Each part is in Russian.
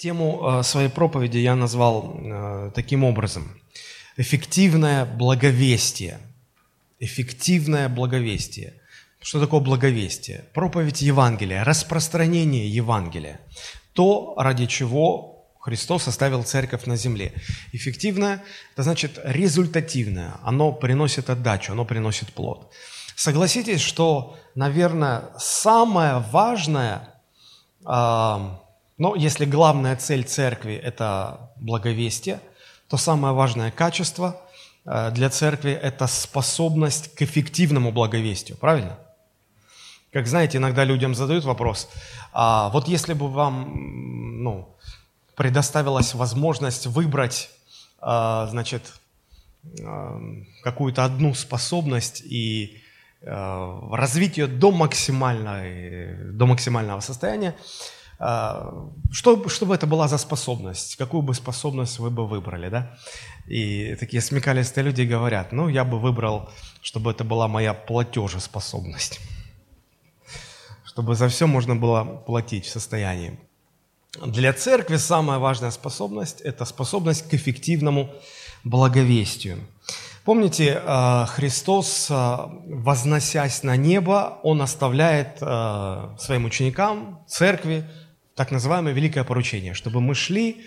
Тему э, своей проповеди я назвал э, таким образом. Эффективное благовестие. Эффективное благовестие. Что такое благовестие? Проповедь Евангелия, распространение Евангелия. То, ради чего Христос оставил церковь на земле. Эффективное – это значит результативное. Оно приносит отдачу, оно приносит плод. Согласитесь, что, наверное, самое важное э, но если главная цель церкви – это благовестие, то самое важное качество э, для церкви – это способность к эффективному благовестию. Правильно? Как знаете, иногда людям задают вопрос, а вот если бы вам ну, предоставилась возможность выбрать, а, значит, а, какую-то одну способность и развить ее до, максимальной, до максимального состояния, что, что бы это была за способность? Какую бы способность вы бы выбрали, да? И такие смекалистые люди говорят, ну, я бы выбрал, чтобы это была моя платежеспособность. Чтобы за все можно было платить в состоянии. Для церкви самая важная способность – это способность к эффективному благовестию. Помните, а, Христос, а, возносясь на небо, Он оставляет своим ученикам, церкви, так называемое великое поручение, чтобы мы шли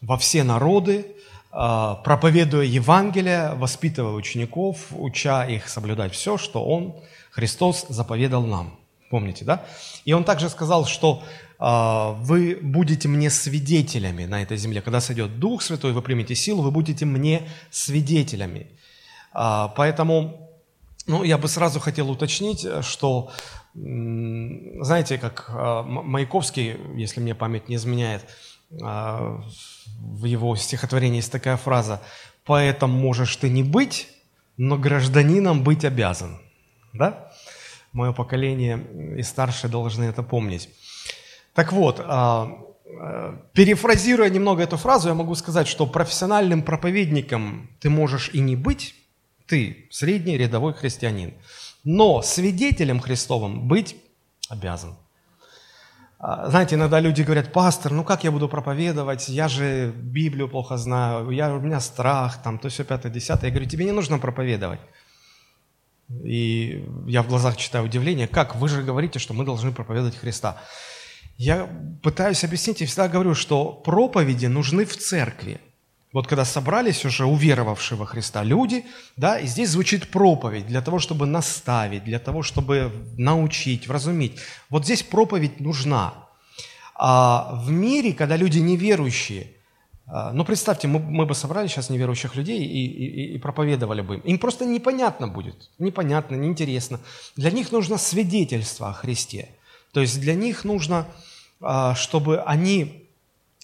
во все народы, а, проповедуя Евангелие, воспитывая учеников, уча их соблюдать все, что Он, Христос, заповедал нам. Помните, да? И Он также сказал, что а, вы будете мне свидетелями на этой земле. Когда сойдет Дух Святой, вы примете силу, вы будете мне свидетелями. А, поэтому ну, я бы сразу хотел уточнить, что знаете, как а, Маяковский, если мне память не изменяет, а, в его стихотворении есть такая фраза «Поэтом можешь ты не быть, но гражданином быть обязан». Да? Мое поколение и старшие должны это помнить. Так вот, а, перефразируя немного эту фразу, я могу сказать, что профессиональным проповедником ты можешь и не быть, ты средний рядовой христианин – но свидетелем Христовым быть обязан. А, знаете, иногда люди говорят, пастор, ну как я буду проповедовать, я же Библию плохо знаю, я, у меня страх, там, то все пятое, десятое. Я говорю, тебе не нужно проповедовать. И я в глазах читаю удивление, как вы же говорите, что мы должны проповедовать Христа. Я пытаюсь объяснить и всегда говорю, что проповеди нужны в церкви. Вот когда собрались уже уверовавшие во Христа люди, да, и здесь звучит проповедь для того, чтобы наставить, для того, чтобы научить, вразумить. Вот здесь проповедь нужна. А в мире, когда люди неверующие, а, ну, представьте, мы, мы бы собрали сейчас неверующих людей и, и, и проповедовали бы им. Им просто непонятно будет, непонятно, неинтересно. Для них нужно свидетельство о Христе. То есть для них нужно, а, чтобы они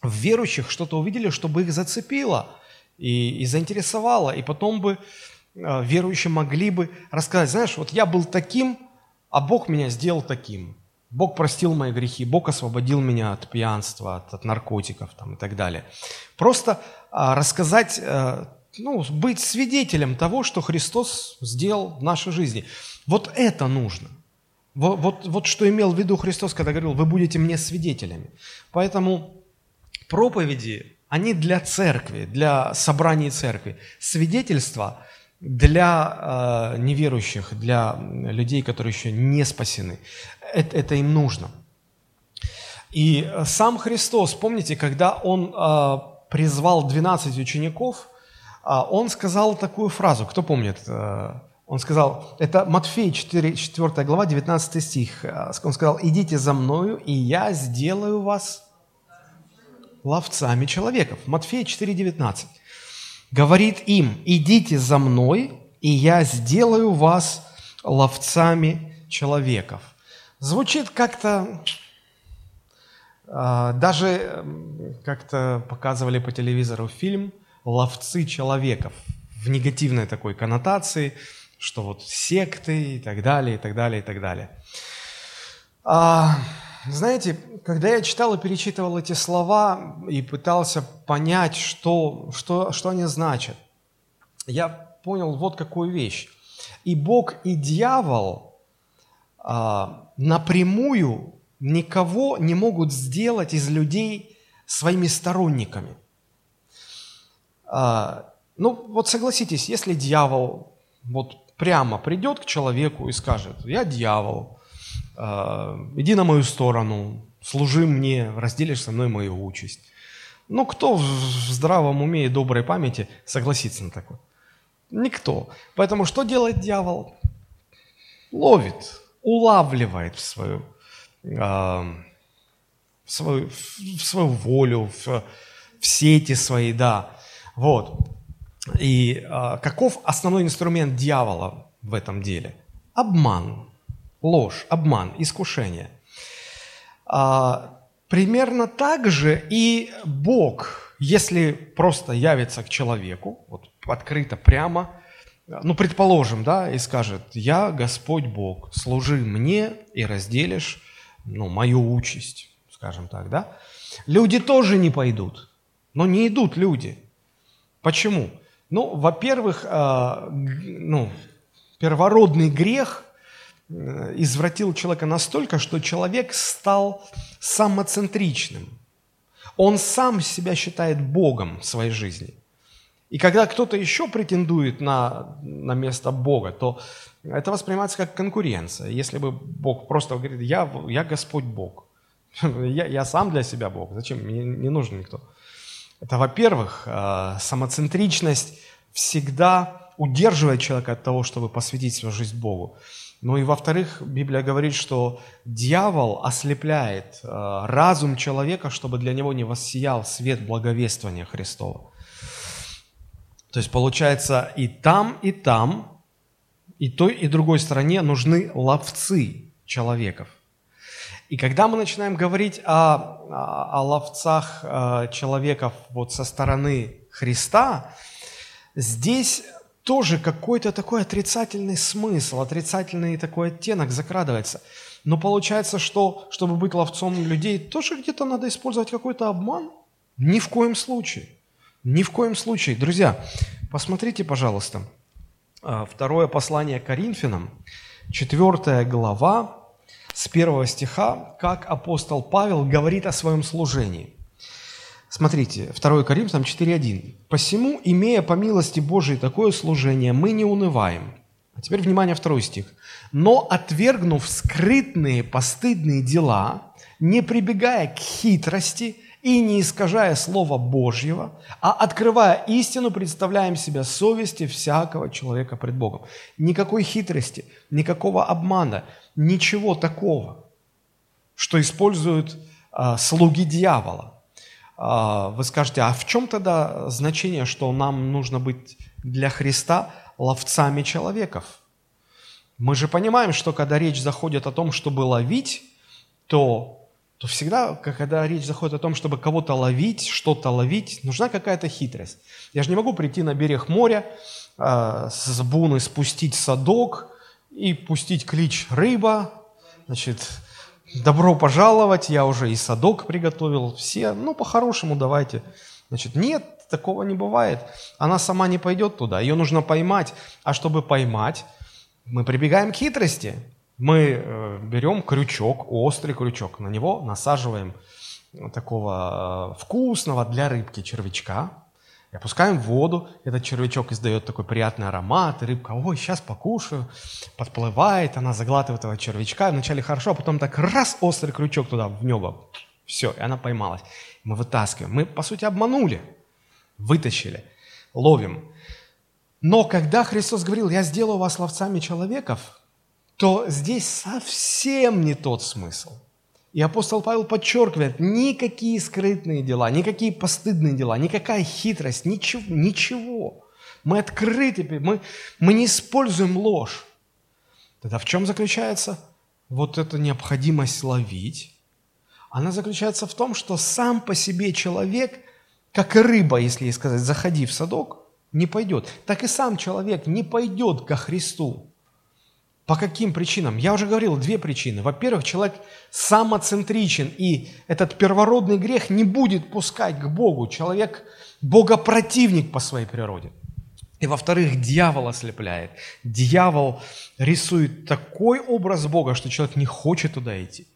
в верующих что-то увидели, чтобы их зацепило и, и заинтересовало, и потом бы э, верующие могли бы рассказать, знаешь, вот я был таким, а Бог меня сделал таким. Бог простил мои грехи, Бог освободил меня от пьянства, от, от наркотиков там, и так далее. Просто а, рассказать, а, ну, быть свидетелем того, что Христос сделал в нашей жизни. Вот это нужно. Вот, вот, вот что имел в виду Христос, когда говорил, вы будете мне свидетелями. Поэтому проповеди, они для церкви, для собраний церкви. Свидетельства для э, неверующих, для людей, которые еще не спасены. Это, это им нужно. И сам Христос, помните, когда Он э, призвал 12 учеников, э, Он сказал такую фразу, кто помнит? Э, он сказал, это Матфей 4, 4 глава, 19 стих. Э, он сказал, идите за мною, и я сделаю вас ловцами человеков. Матфея 4,19. Говорит им, идите за мной, и я сделаю вас ловцами человеков. Звучит как-то, а, даже как-то показывали по телевизору фильм «Ловцы человеков» в негативной такой коннотации, что вот секты и так далее, и так далее, и так далее. Знаете, когда я читал и перечитывал эти слова и пытался понять, что, что, что они значат, я понял вот какую вещь. И Бог, и дьявол а, напрямую никого не могут сделать из людей своими сторонниками. А, ну, вот согласитесь, если дьявол вот прямо придет к человеку и скажет, я дьявол, иди на мою сторону, служи мне, разделишь со мной мою участь. Ну, кто в здравом уме и доброй памяти согласится на такое? Никто. Поэтому что делает дьявол? Ловит, улавливает в свою, э, в свою, в свою волю, в, в сети свои, да. Вот. И э, каков основной инструмент дьявола в этом деле? Обман, ложь, обман, искушение. А, примерно так же и Бог, если просто явится к человеку, вот открыто, прямо, ну, предположим, да, и скажет, я Господь Бог, служи мне и разделишь, ну, мою участь, скажем так, да. Люди тоже не пойдут, но не идут люди. Почему? Ну, во-первых, э, ну, первородный грех извратил человека настолько, что человек стал самоцентричным. Он сам себя считает Богом в своей жизни. И когда кто-то еще претендует на, на место Бога, то это воспринимается как конкуренция. Если бы Бог просто говорит, я, я Господь Бог, я, я сам для себя Бог, зачем, мне не нужен никто. Это, во-первых, э, самоцентричность всегда удерживает человека от того, чтобы посвятить свою жизнь Богу. Ну и во-вторых, Библия говорит, что дьявол ослепляет э, разум человека, чтобы для него не воссиял свет благовествования Христова. То есть получается и там, и там, и той, и другой стороне нужны ловцы человеков. И когда мы начинаем говорить о, о, ловцах э, человеков вот со стороны Христа, здесь тоже какой-то такой отрицательный смысл, отрицательный такой оттенок закрадывается. Но получается, что чтобы быть ловцом людей, тоже где-то надо использовать какой-то обман? Ни в коем случае. Ни в коем случае. Друзья, посмотрите, пожалуйста, а, второе послание Коринфянам, четвертая глава, с первого стиха, как апостол Павел говорит о своем служении. Смотрите, 2 Коринфянам 4.1. «Посему, имея по милости Божией такое служение, мы не унываем». А теперь, внимание, второй стих. «Но, отвергнув скрытные постыдные дела, не прибегая к хитрости и не искажая Слова Божьего, а открывая истину, представляем себя совести всякого человека пред Богом. Никакой хитрости, никакого обмана, ничего такого, что используют а, слуги дьявола. А, вы скажете, а в чем тогда значение, что нам нужно быть для Христа ловцами человеков? Мы же понимаем, что когда речь заходит о том, чтобы ловить, то то всегда, когда речь заходит о том, чтобы кого-то ловить, что-то ловить, нужна какая-то хитрость. Я же не могу прийти на берег моря, э, с буны спустить садок и пустить клич «рыба», значит, «добро пожаловать», я уже и садок приготовил, все, ну, по-хорошему давайте. Значит, нет, такого не бывает. Она сама не пойдет туда, ее нужно поймать. А чтобы поймать, мы прибегаем к хитрости мы э, берем крючок, острый крючок, на него насаживаем такого э, вкусного для рыбки червячка, и опускаем в воду, этот червячок издает такой приятный аромат, и рыбка, ой, сейчас покушаю, подплывает, она заглатывает этого червячка, вначале хорошо, а потом так раз, острый крючок туда, в небо, все, и она поймалась. Мы вытаскиваем, мы, по сути, обманули, вытащили, ловим. Но когда Христос говорил, я сделаю вас ловцами человеков, то здесь совсем не тот смысл. И апостол Павел подчеркивает, никакие скрытные дела, никакие постыдные дела, никакая хитрость, ничего, ничего. Мы открыты, мы, мы не используем ложь. Тогда в чем заключается вот эта необходимость ловить? Она заключается в том, что сам по себе человек, как и рыба, если ей сказать, заходи в садок, не пойдет. Так и сам человек не пойдет ко Христу. По каким причинам? Я уже говорил, две причины. Во-первых, человек самоцентричен, и этот первородный грех не будет пускать к Богу. Человек богопротивник по своей природе. И во-вторых, дьявол ослепляет. Дьявол рисует такой образ Бога, что человек не хочет туда идти.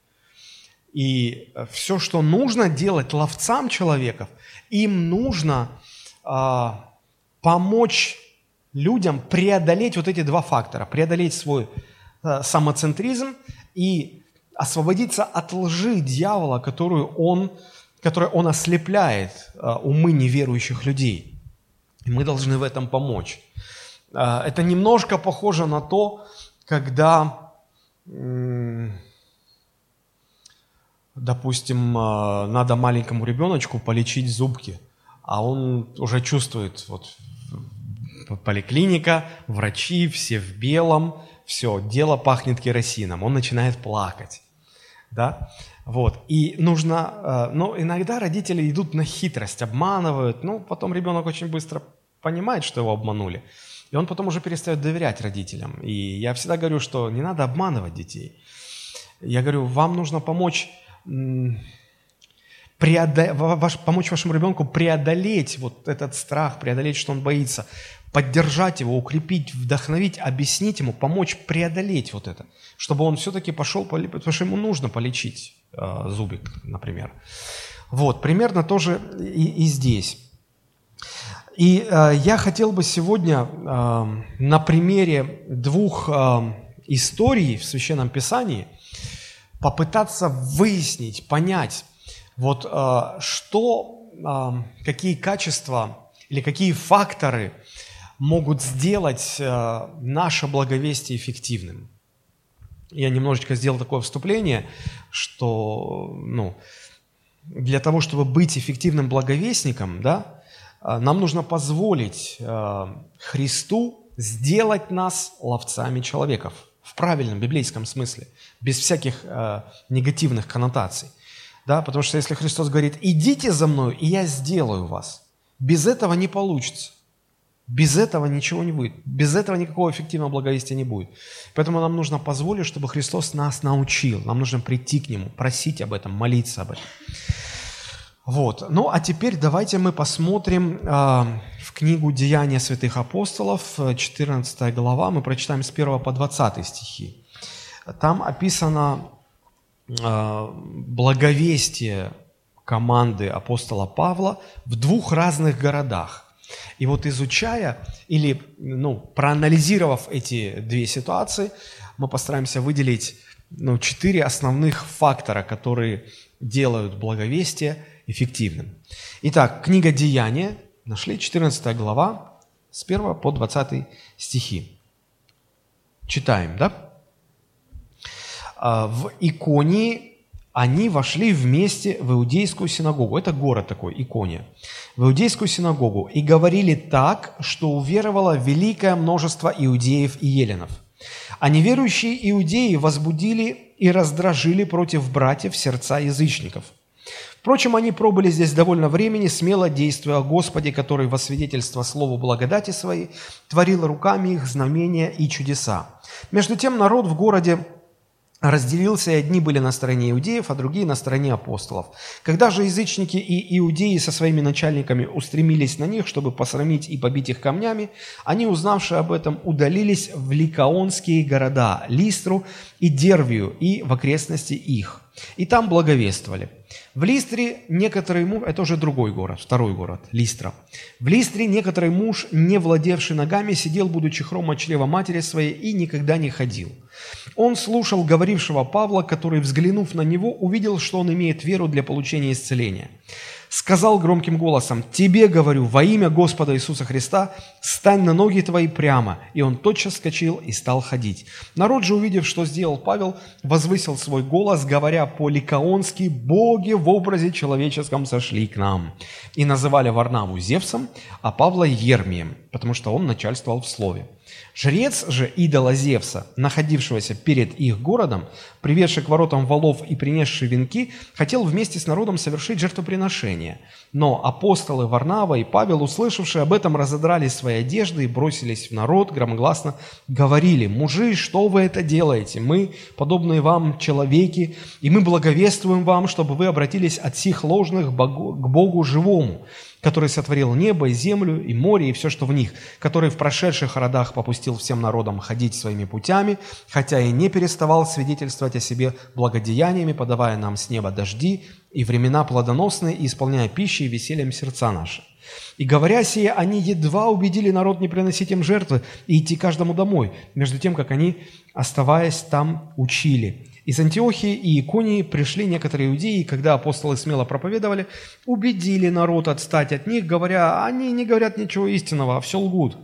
И все, что нужно делать ловцам человеков, им нужно э, помочь людям преодолеть вот эти два фактора, преодолеть свой э, самоцентризм и освободиться от лжи дьявола, которую он, которой он ослепляет э, умы неверующих людей. И мы должны в этом помочь. Э, это немножко похоже на то, когда, допустим, надо маленькому ребеночку полечить зубки, а он уже чувствует, вот поликлиника, врачи, все в белом, все, дело пахнет керосином, он начинает плакать, да, вот, и нужно, э, но иногда родители идут на хитрость, обманывают, ну, потом ребенок очень быстро понимает, что его обманули, и он потом уже перестает доверять родителям, и я всегда говорю, что не надо обманывать детей, я говорю, вам нужно помочь преодо... ваш... помочь вашему ребенку преодолеть вот этот страх, преодолеть, что он боится, поддержать его, укрепить, вдохновить, объяснить ему, помочь преодолеть вот это, чтобы он все-таки пошел, потому что ему нужно полечить э, зубик, например. Вот, примерно тоже и, и здесь. И э, я хотел бы сегодня э, на примере двух э, историй в Священном Писании попытаться выяснить, понять, вот э, что, э, какие качества или какие факторы – могут сделать э, наше благовестие эффективным. Я немножечко сделал такое вступление, что ну, для того, чтобы быть эффективным благовестником, да, э, нам нужно позволить э, Христу сделать нас ловцами человеков в правильном библейском смысле, без всяких негативных коннотаций. Да, потому что если Христос говорит, идите за мной, и я сделаю вас, без этого не получится. Без этого ничего не будет. Без этого никакого эффективного благовестия не будет. Поэтому нам нужно позволить, чтобы Христос нас научил. Нам нужно прийти к Нему, просить об этом, молиться об этом. Вот. Ну, а теперь давайте мы посмотрим э, в книгу «Деяния святых апостолов», 14 глава, мы прочитаем с 1 по 20 стихи. Там описано э, благовестие команды апостола Павла в двух разных городах. И вот изучая или ну, проанализировав эти две ситуации, мы постараемся выделить ну, четыре основных фактора, которые делают благовестие эффективным. Итак, книга Деяния, нашли 14 глава, с 1 по 20 стихи. Читаем, да? «А, в Иконии они вошли вместе в иудейскую синагогу. Это город такой, Икония. В иудейскую синагогу. И говорили так, что уверовало великое множество иудеев и еленов. А неверующие иудеи возбудили и раздражили против братьев сердца язычников. Впрочем, они пробыли здесь довольно времени, смело действуя о Господе, который во свидетельство Слову благодати своей творил руками их знамения и чудеса. Между тем народ в городе разделился, и одни были на стороне иудеев, а другие на стороне апостолов. Когда же язычники и иудеи со своими начальниками устремились на них, чтобы посрамить и побить их камнями, они, узнавши об этом, удалились в ликаонские города, Листру и Дервию, и в окрестности их, и там благовествовали. В Листре некоторый муж, это уже другой город, второй город, Листра. В Листре некоторый муж, не владевший ногами, сидел, будучи хром от чрева матери своей, и никогда не ходил. Он слушал говорившего Павла, который, взглянув на него, увидел, что он имеет веру для получения исцеления сказал громким голосом, «Тебе говорю, во имя Господа Иисуса Христа, стань на ноги твои прямо». И он тотчас вскочил и стал ходить. Народ же, увидев, что сделал Павел, возвысил свой голос, говоря по-ликаонски, «Боги в образе человеческом сошли к нам». И называли Варнаву Зевсом, а Павла Ермием, потому что он начальствовал в слове. Жрец же идола Зевса, находившегося перед их городом, приведший к воротам валов и принесший венки, хотел вместе с народом совершить жертвоприношение. Но апостолы Варнава и Павел, услышавшие об этом, разодрали свои одежды и бросились в народ, громогласно говорили, «Мужи, что вы это делаете? Мы, подобные вам человеки, и мы благовествуем вам, чтобы вы обратились от сих ложных к Богу живому, который сотворил небо и землю, и море, и все, что в них, который в прошедших родах попустил всем народам ходить своими путями, хотя и не переставал свидетельствовать о себе благодеяниями, подавая нам с неба дожди и времена плодоносные, и исполняя пищей и весельем сердца наши. И говоря сие, они едва убедили народ не приносить им жертвы и идти каждому домой, между тем, как они, оставаясь там, учили. Из Антиохии и Иконии пришли некоторые иудеи, и когда апостолы смело проповедовали, убедили народ отстать от них, говоря, они не говорят ничего истинного, а все лгут.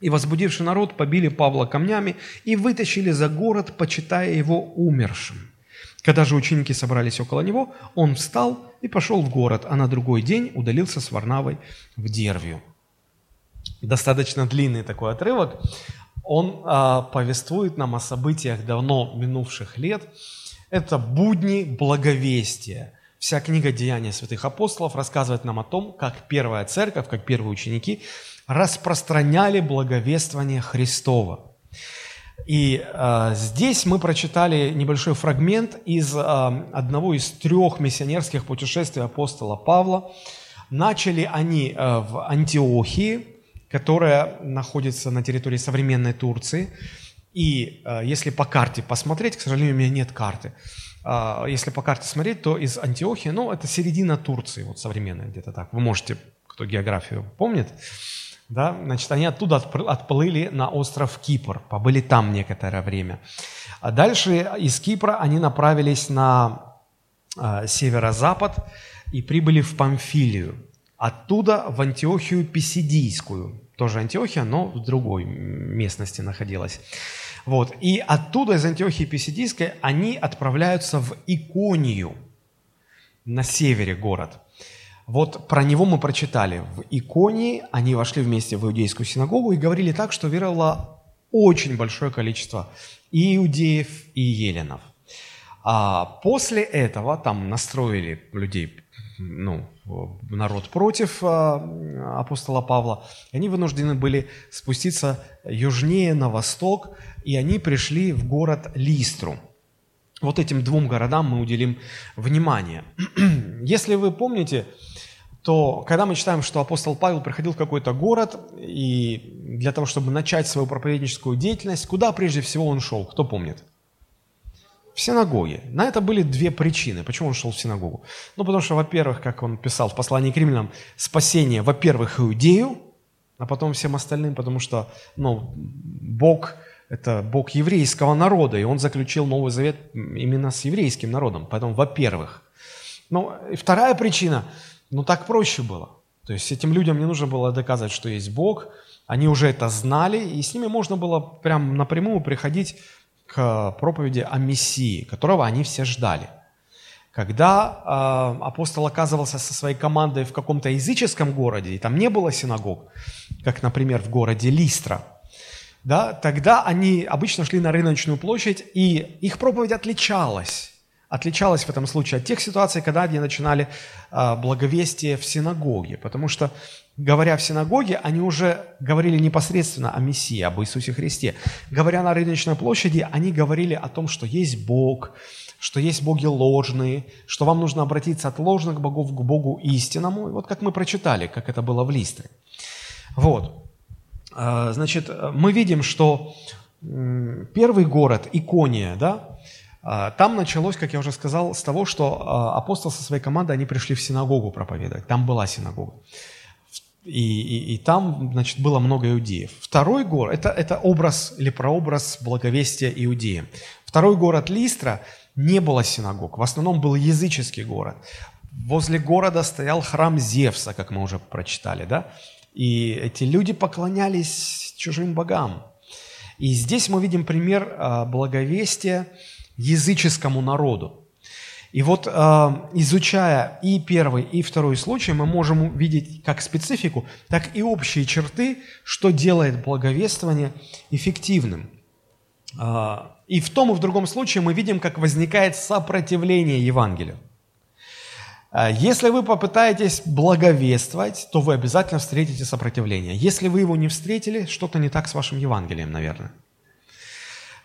И возбудивший народ побили Павла камнями и вытащили за город, почитая его умершим. Когда же ученики собрались около него, он встал и пошел в город, а на другой день удалился с Варнавой в Дервию. Достаточно длинный такой отрывок он а, повествует нам о событиях давно минувших лет. Это будни благовестия. Вся книга «Деяния святых апостолов» рассказывает нам о том, как первая церковь, как первые ученики распространяли благовествование Христова. И э, здесь мы прочитали небольшой фрагмент из э, одного из трех миссионерских путешествий апостола Павла. Начали они э, в Антиохии, которая находится на территории современной Турции. И э, если по карте посмотреть, к сожалению, у меня нет карты, э, если по карте смотреть, то из Антиохии, ну, это середина Турции, вот современная где-то так. Вы можете, кто географию помнит, да, значит, они оттуда отплыли на остров Кипр, побыли там некоторое время. А дальше из Кипра они направились на э, северо-запад и прибыли в Памфилию. Оттуда в Антиохию Писидийскую, тоже Антиохия, но в другой местности находилась. Вот. И оттуда, из Антиохии Писидийской, они отправляются в Иконию, на севере город. Вот про него мы прочитали. В Иконии они вошли вместе в иудейскую синагогу и говорили так, что веровало очень большое количество и иудеев, и еленов. А после этого там настроили людей ну, народ против а, апостола Павла, они вынуждены были спуститься южнее на восток, и они пришли в город Листру. Вот этим двум городам мы уделим внимание. Если вы помните, то когда мы читаем, что апостол Павел приходил в какой-то город, и для того, чтобы начать свою проповедническую деятельность, куда прежде всего он шел? Кто помнит? В синагоге. На это были две причины, почему он шел в синагогу. Ну, потому что, во-первых, как он писал в послании к римлянам, спасение, во-первых, иудею, а потом всем остальным, потому что, ну, Бог – это Бог еврейского народа, и он заключил Новый Завет именно с еврейским народом. Поэтому, во-первых. Ну, и вторая причина, ну, так проще было. То есть этим людям не нужно было доказывать, что есть Бог, они уже это знали, и с ними можно было прям напрямую приходить к проповеди о Мессии, которого они все ждали. Когда э, апостол оказывался со своей командой в каком-то языческом городе, и там не было синагог, как, например, в городе Листра, да, тогда они обычно шли на рыночную площадь, и их проповедь отличалась. Отличалась в этом случае от тех ситуаций, когда они начинали э, благовестие в синагоге, потому что говоря в синагоге, они уже говорили непосредственно о Мессии, об Иисусе Христе. Говоря на рыночной площади, они говорили о том, что есть Бог, что есть боги ложные, что вам нужно обратиться от ложных богов к Богу истинному. И вот как мы прочитали, как это было в Листре. Вот. А, значит, мы видим, что первый город, Икония, да, а, там началось, как я уже сказал, с того, что а, апостол со своей командой, они пришли в синагогу проповедовать. Там была синагога. И, и, и там, значит, было много иудеев. Второй город, это, это образ или прообраз благовестия иудеям. Второй город Листра не было синагог, в основном был языческий город. Возле города стоял храм Зевса, как мы уже прочитали, да? И эти люди поклонялись чужим богам. И здесь мы видим пример а, благовестия языческому народу. И вот э, изучая и первый, и второй случай, мы можем увидеть как специфику, так и общие черты, что делает благовествование эффективным. Э, и в том и в другом случае мы видим, как возникает сопротивление Евангелию. Э, если вы попытаетесь благовествовать, то вы обязательно встретите сопротивление. Если вы его не встретили, что-то не так с вашим Евангелием, наверное.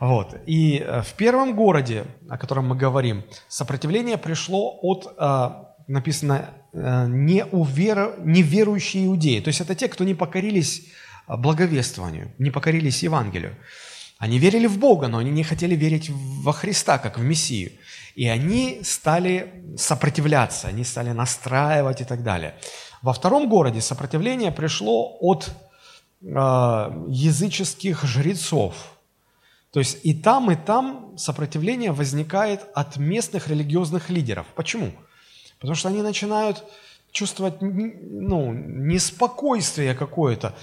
Вот. И э, в первом городе, о котором мы говорим, сопротивление пришло от э, написано э, неувер... неверующие иудеи. То есть это те, кто не покорились благовествованию, не покорились Евангелию. Они верили в Бога, но они не хотели верить во Христа, как в Мессию. И они стали сопротивляться, они стали настраивать и так далее. Во втором городе сопротивление пришло от э, языческих жрецов. То есть и там, и там сопротивление возникает от местных религиозных лидеров. Почему? Потому что они начинают чувствовать ну, неспокойствие какое-то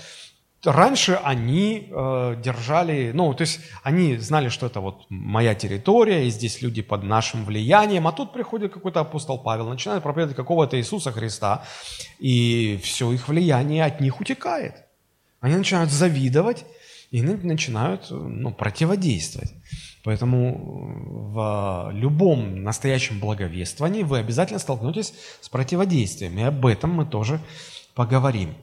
раньше они э, держали, ну, то есть они знали, что это вот моя территория, и здесь люди под нашим влиянием, а тут приходит какой-то апостол Павел, начинает проповедовать какого-то Иисуса Христа, и все их влияние от них утекает. Они начинают завидовать и начинают ну, противодействовать. Поэтому в любом настоящем благовествовании вы обязательно столкнетесь с противодействием, и об этом мы тоже поговорим.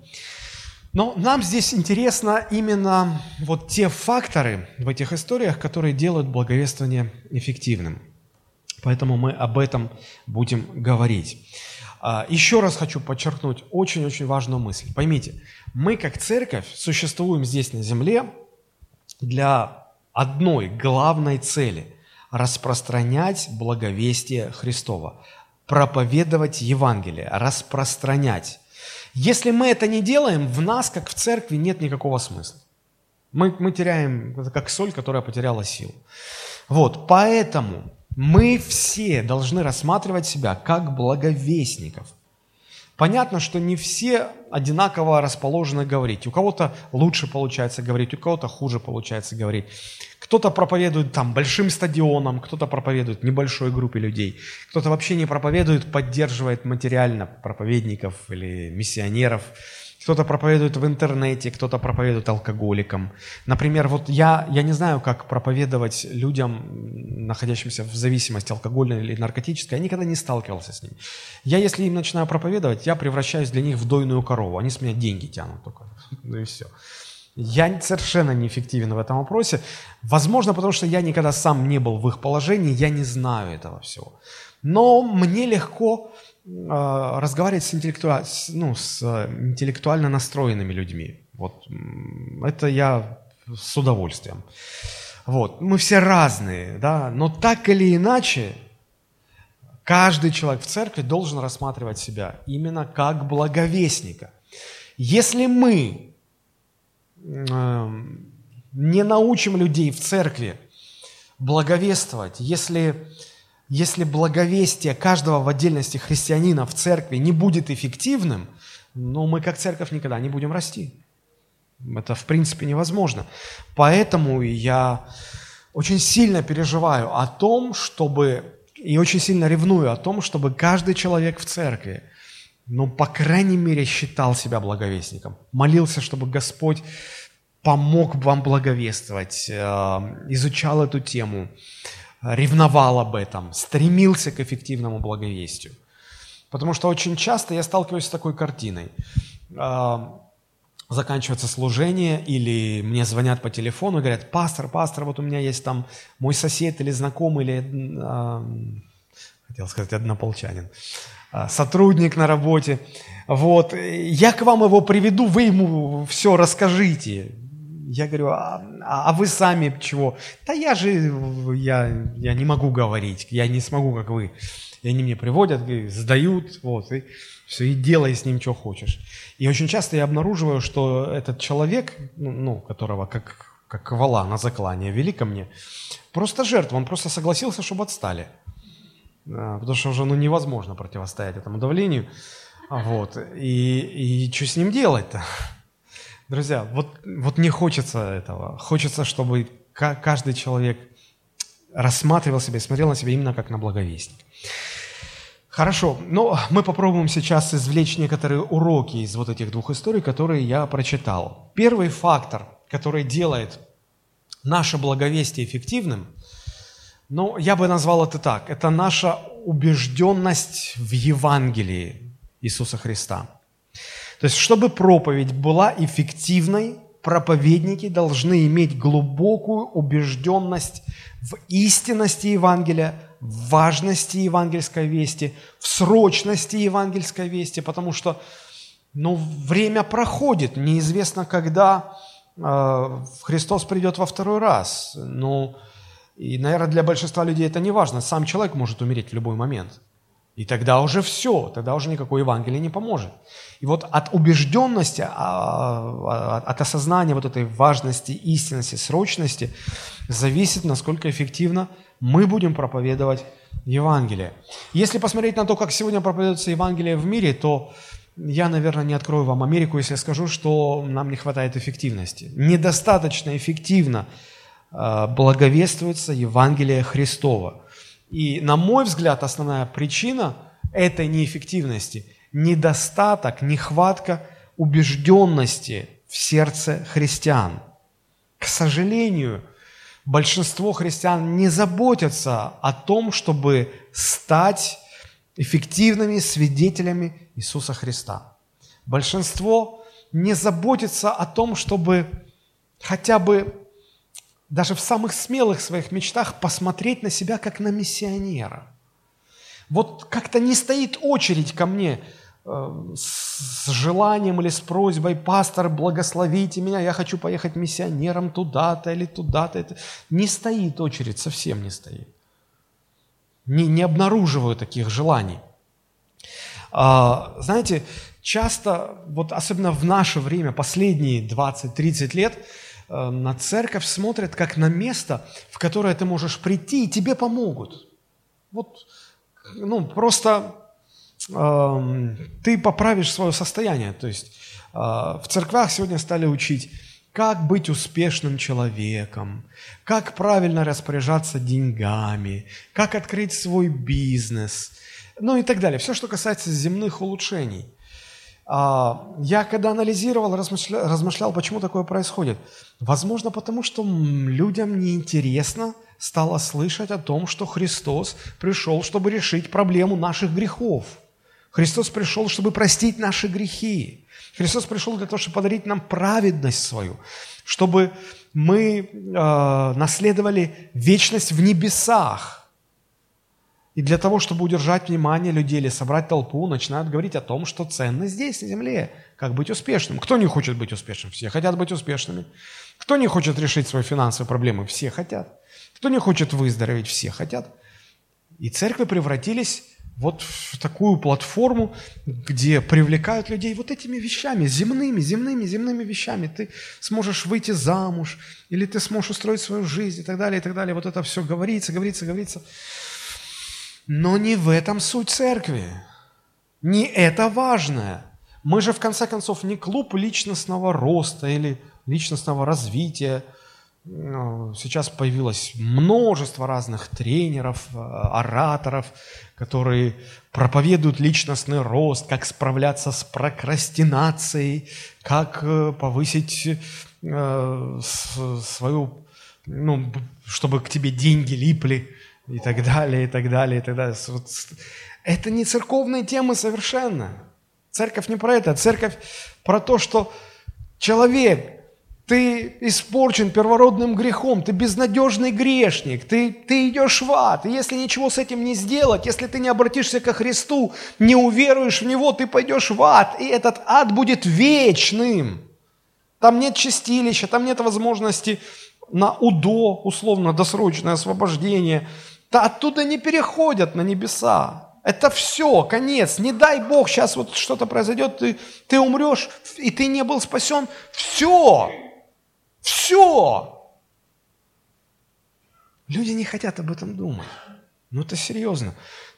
Но нам здесь интересно именно вот те факторы в этих историях, которые делают благовествование эффективным. Поэтому мы об этом будем говорить. А, еще раз хочу подчеркнуть очень-очень важную мысль. Поймите, мы как церковь существуем здесь на земле для одной главной цели – распространять благовестие Христова, проповедовать Евангелие, распространять. Если мы это не делаем, в нас, как в церкви, нет никакого смысла. Мы, мы теряем, это как соль, которая потеряла силу. Вот, поэтому мы все должны рассматривать себя как благовестников. Понятно, что не все одинаково расположены говорить. У кого-то лучше получается говорить, у кого-то хуже получается говорить. Кто-то проповедует там большим стадионом, кто-то проповедует небольшой группе людей, кто-то вообще не проповедует, поддерживает материально проповедников или миссионеров – кто-то проповедует в интернете, кто-то проповедует алкоголикам. Например, вот я, я не знаю, как проповедовать людям, находящимся в зависимости алкогольной или наркотической. Я никогда не сталкивался с ними. Я, если им начинаю проповедовать, я превращаюсь для них в дойную корову. Они с меня деньги тянут только. Ну и все. Я совершенно неэффективен в этом вопросе. Возможно, потому что я никогда сам не был в их положении, я не знаю этого всего. Но мне легко разговаривать с, интеллектуа... ну, с э, интеллектуально настроенными людьми. Вот. Это я с удовольствием. Вот. Мы все разные, да, но так или иначе, каждый человек в церкви должен рассматривать себя именно как благовестника. Если мы э, не научим людей в церкви благовествовать, если если благовестие каждого в отдельности христианина в церкви не будет эффективным, ну, мы как церковь никогда не будем расти. Это, в принципе, невозможно. Поэтому я очень сильно переживаю о том, чтобы, и очень сильно ревную о том, чтобы каждый человек в церкви, ну, по крайней мере, считал себя благовестником. Молился, чтобы Господь помог вам благовествовать, э, изучал эту тему, ревновал об этом, стремился к эффективному благовестию. Потому что очень часто я сталкиваюсь с такой картиной. А, заканчивается служение, или мне звонят по телефону и говорят, пастор, пастор, вот у меня есть там мой сосед или знакомый, или, а, хотел сказать, однополчанин, а, сотрудник на работе, вот, я к вам его приведу, вы ему все расскажите. Я говорю, а, а, а вы сами чего? Да я же, я, я не могу говорить, я не смогу, как вы. И они мне приводят, сдают, вот, и все, и делай с ним, что хочешь. И очень часто я обнаруживаю, что этот человек, ну, ну которого как, как вала на заклание вели ко мне, просто жертва, он просто согласился, чтобы отстали. А, потому что уже ну, невозможно противостоять этому давлению. Вот. И, и что с ним делать-то? Друзья, вот, вот не хочется этого. Хочется, чтобы каждый человек рассматривал себя и смотрел на себя именно как на благовестник. Хорошо, но мы попробуем сейчас извлечь некоторые уроки из вот этих двух историй, которые я прочитал. Первый фактор, который делает наше благовестие эффективным, ну, я бы назвал это так, это наша убежденность в Евангелии Иисуса Христа – то есть, чтобы проповедь была эффективной, проповедники должны иметь глубокую убежденность в истинности Евангелия, в важности евангельской вести, в срочности евангельской вести, потому что ну, время проходит, неизвестно, когда э, Христос придет во второй раз. Ну, и, наверное, для большинства людей это не важно. Сам человек может умереть в любой момент. И тогда уже все, тогда уже никакой Евангелие не поможет. И вот от убежденности, а, а, от осознания вот этой важности, истинности, срочности зависит, насколько эффективно мы будем проповедовать Евангелие. Если посмотреть на то, как сегодня проповедуется Евангелие в мире, то я, наверное, не открою вам Америку, если скажу, что нам не хватает эффективности. Недостаточно эффективно а, благовествуется Евангелие Христова. И, на мой взгляд, основная причина этой неэффективности – недостаток, нехватка убежденности в сердце христиан. К сожалению, большинство христиан не заботятся о том, чтобы стать эффективными свидетелями Иисуса Христа. Большинство не заботится о том, чтобы хотя бы даже в самых смелых своих мечтах посмотреть на себя как на миссионера. Вот как-то не стоит очередь ко мне э, с желанием или с просьбой, пастор, благословите меня, я хочу поехать миссионером туда-то или туда-то. Это не стоит очередь, совсем не стоит. Не, не обнаруживаю таких желаний. А, знаете, часто, вот особенно в наше время, последние 20-30 лет, на церковь смотрят как на место, в которое ты можешь прийти, и тебе помогут. Вот, ну, просто э, ты поправишь свое состояние. То есть э, в церквах сегодня стали учить, как быть успешным человеком, как правильно распоряжаться деньгами, как открыть свой бизнес, ну и так далее. Все, что касается земных улучшений – я когда анализировал, размышлял, размышлял, почему такое происходит. Возможно, потому что людям неинтересно стало слышать о том, что Христос пришел, чтобы решить проблему наших грехов. Христос пришел, чтобы простить наши грехи. Христос пришел для того, чтобы подарить нам праведность свою, чтобы мы э, наследовали вечность в небесах. И для того, чтобы удержать внимание людей или собрать толпу, начинают говорить о том, что ценно здесь, на земле, как быть успешным. Кто не хочет быть успешным? Все хотят быть успешными. Кто не хочет решить свои финансовые проблемы? Все хотят. Кто не хочет выздороветь? Все хотят. И церкви превратились вот в такую платформу, где привлекают людей вот этими вещами, земными, земными, земными вещами. Ты сможешь выйти замуж, или ты сможешь устроить свою жизнь и так далее, и так далее. Вот это все говорится, говорится, говорится. Но не в этом суть церкви. Не это важное. Мы же, в конце концов, не клуб личностного роста или личностного развития. Ну, сейчас появилось множество разных тренеров, э, ораторов, которые проповедуют личностный рост, как справляться с прокрастинацией, как э, повысить э, свою, ну, чтобы к тебе деньги липли и так далее, и так далее, и так далее. Это не церковные темы совершенно. Церковь не про это. Церковь про то, что человек, ты испорчен первородным грехом, ты безнадежный грешник, ты, ты идешь в ад. И если ничего с этим не сделать, если ты не обратишься ко Христу, не уверуешь в Него, ты пойдешь в ад. И этот ад будет вечным. Там нет чистилища, там нет возможности на УДО, условно досрочное освобождение – то оттуда не переходят на небеса. Это все, конец. Не дай Бог, сейчас вот что-то произойдет, ты, ты умрешь, и ты не был спасен. Все. Все. Люди не хотят об этом думать. Ну это серьезно.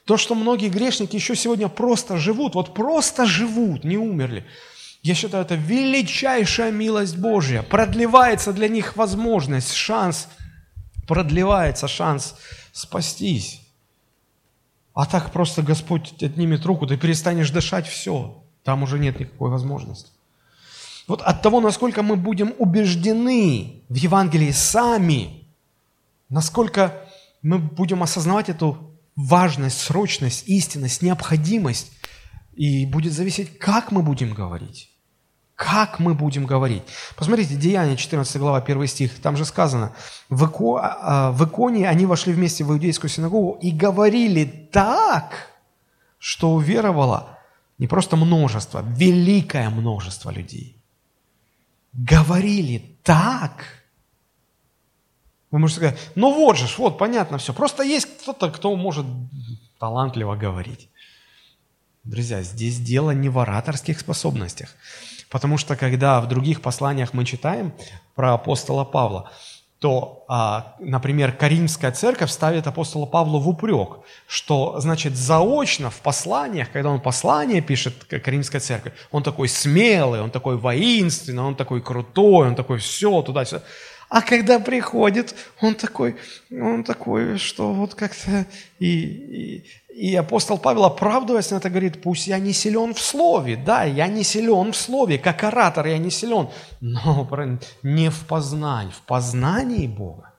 То, что многие грешники еще сегодня просто живут, вот просто живут, не умерли. Я считаю, это величайшая милость Божья. Продлевается для них возможность, шанс, продлевается шанс спастись. А так просто Господь отнимет руку, ты перестанешь дышать, все. Там уже нет никакой возможности. Вот от того, насколько мы будем убеждены в Евангелии сами, насколько мы будем осознавать эту важность, срочность, истинность, необходимость, и будет зависеть, как мы будем говорить, Как мы будем говорить? Посмотрите, Деяние, 14 глава, 1 стих, там же сказано, в, Ико, а, в Иконии они вошли вместе в иудейскую синагогу и говорили так, что уверовало не просто множество, великое множество людей. Говорили так. Вы можете сказать, ну вот же, вот, понятно все. Просто есть кто-то, кто может талантливо говорить. Друзья, здесь дело не в ораторских способностях. Потому что когда в других посланиях мы читаем про апостола Павла, то, а, например, Каримская церковь ставит апостола Павла в упрек, что, значит, заочно в посланиях, когда он послание пишет Каримская церковь, он такой смелый, он такой воинственный, он такой крутой, он такой все, туда-сюда. А когда приходит, он такой, он такой, что вот как-то и, и, и апостол Павел, оправдываясь на это, говорит, пусть я не силен в слове. Да, я не силен в слове, как оратор я не силен, но не в познании. В познании Бога.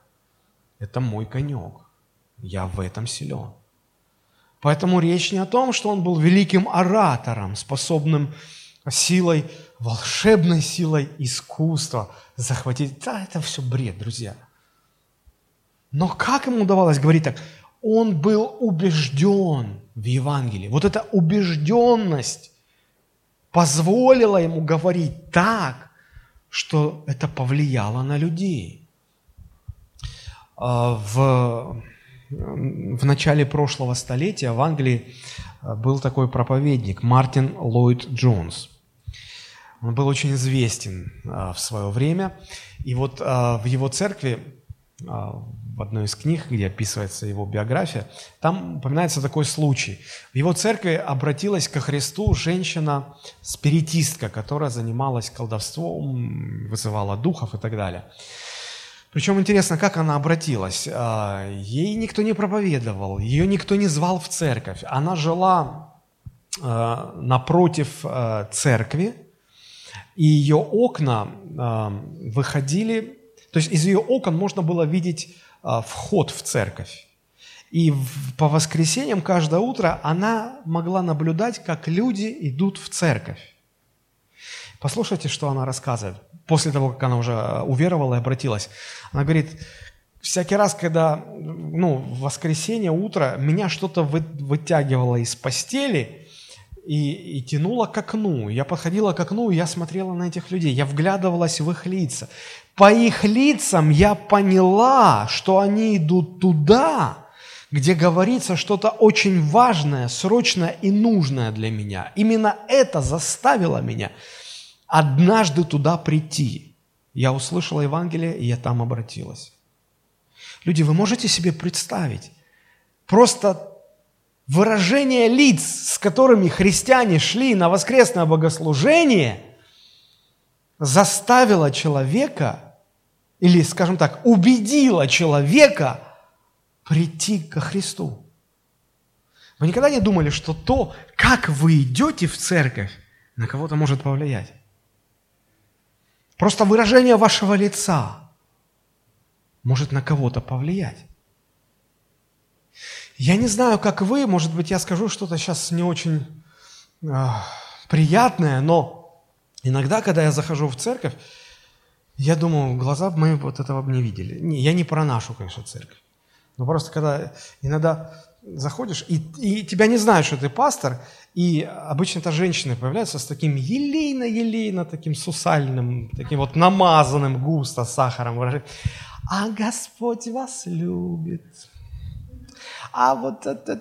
Это мой конек. Я в этом силен. Поэтому речь не о том, что он был великим оратором, способным силой, волшебной силой искусства захватить. Да, это все бред, друзья. Но как ему удавалось говорить так? он был убежден в Евангелии. Вот эта убежденность позволила ему говорить так, что это повлияло на людей. А, в, в начале прошлого столетия в Англии а, был такой проповедник Мартин Ллойд Джонс. Он был очень известен а, в свое время. И вот в его церкви в одной из книг, где описывается его биография, там упоминается такой случай. В его церкви обратилась ко Христу женщина-спиритистка, которая занималась колдовством, вызывала духов и так далее. Причем интересно, как она обратилась. А, ей никто не проповедовал, ее никто не звал в церковь. Она жила а, напротив а, церкви, и ее окна выходили, то есть из ее окон можно было видеть а, вход в церковь. И по воскресеньям каждое утро она могла наблюдать, как люди идут в церковь. Послушайте, что она рассказывает. После того, как она уже а, уверовала и обратилась. Она говорит, всякий раз, когда ну, в воскресенье утро меня что-то вы, вытягивало из постели и, и тянуло к окну. Я подходила к окну, и я смотрела на этих людей, я вглядывалась в их лица. По их лицам я поняла, что они идут туда, где говорится что-то очень важное, срочное и нужное для меня. Именно это заставило меня однажды туда прийти. Я услышала Евангелие, и я там обратилась. Люди, вы можете себе представить просто выражение лиц, с которыми христиане шли на воскресное богослужение – заставила человека, или, скажем так, убедила человека прийти ко Христу. Вы никогда не думали, что то, как вы идете в церковь, на кого-то может повлиять? Просто выражение вашего лица может на кого-то повлиять. Я не знаю, как вы, может быть, я скажу что-то сейчас не очень э, приятное, но Иногда, когда я захожу в церковь, я думаю, глаза мои вот этого бы не видели. Не, я не про нашу, конечно, церковь. Но просто когда иногда заходишь, и, и тебя не знают, что ты пастор, и обычно это женщины появляются с таким елейно-елейно, таким сусальным, таким вот намазанным густо сахаром выражением. А Господь вас любит. А вот это,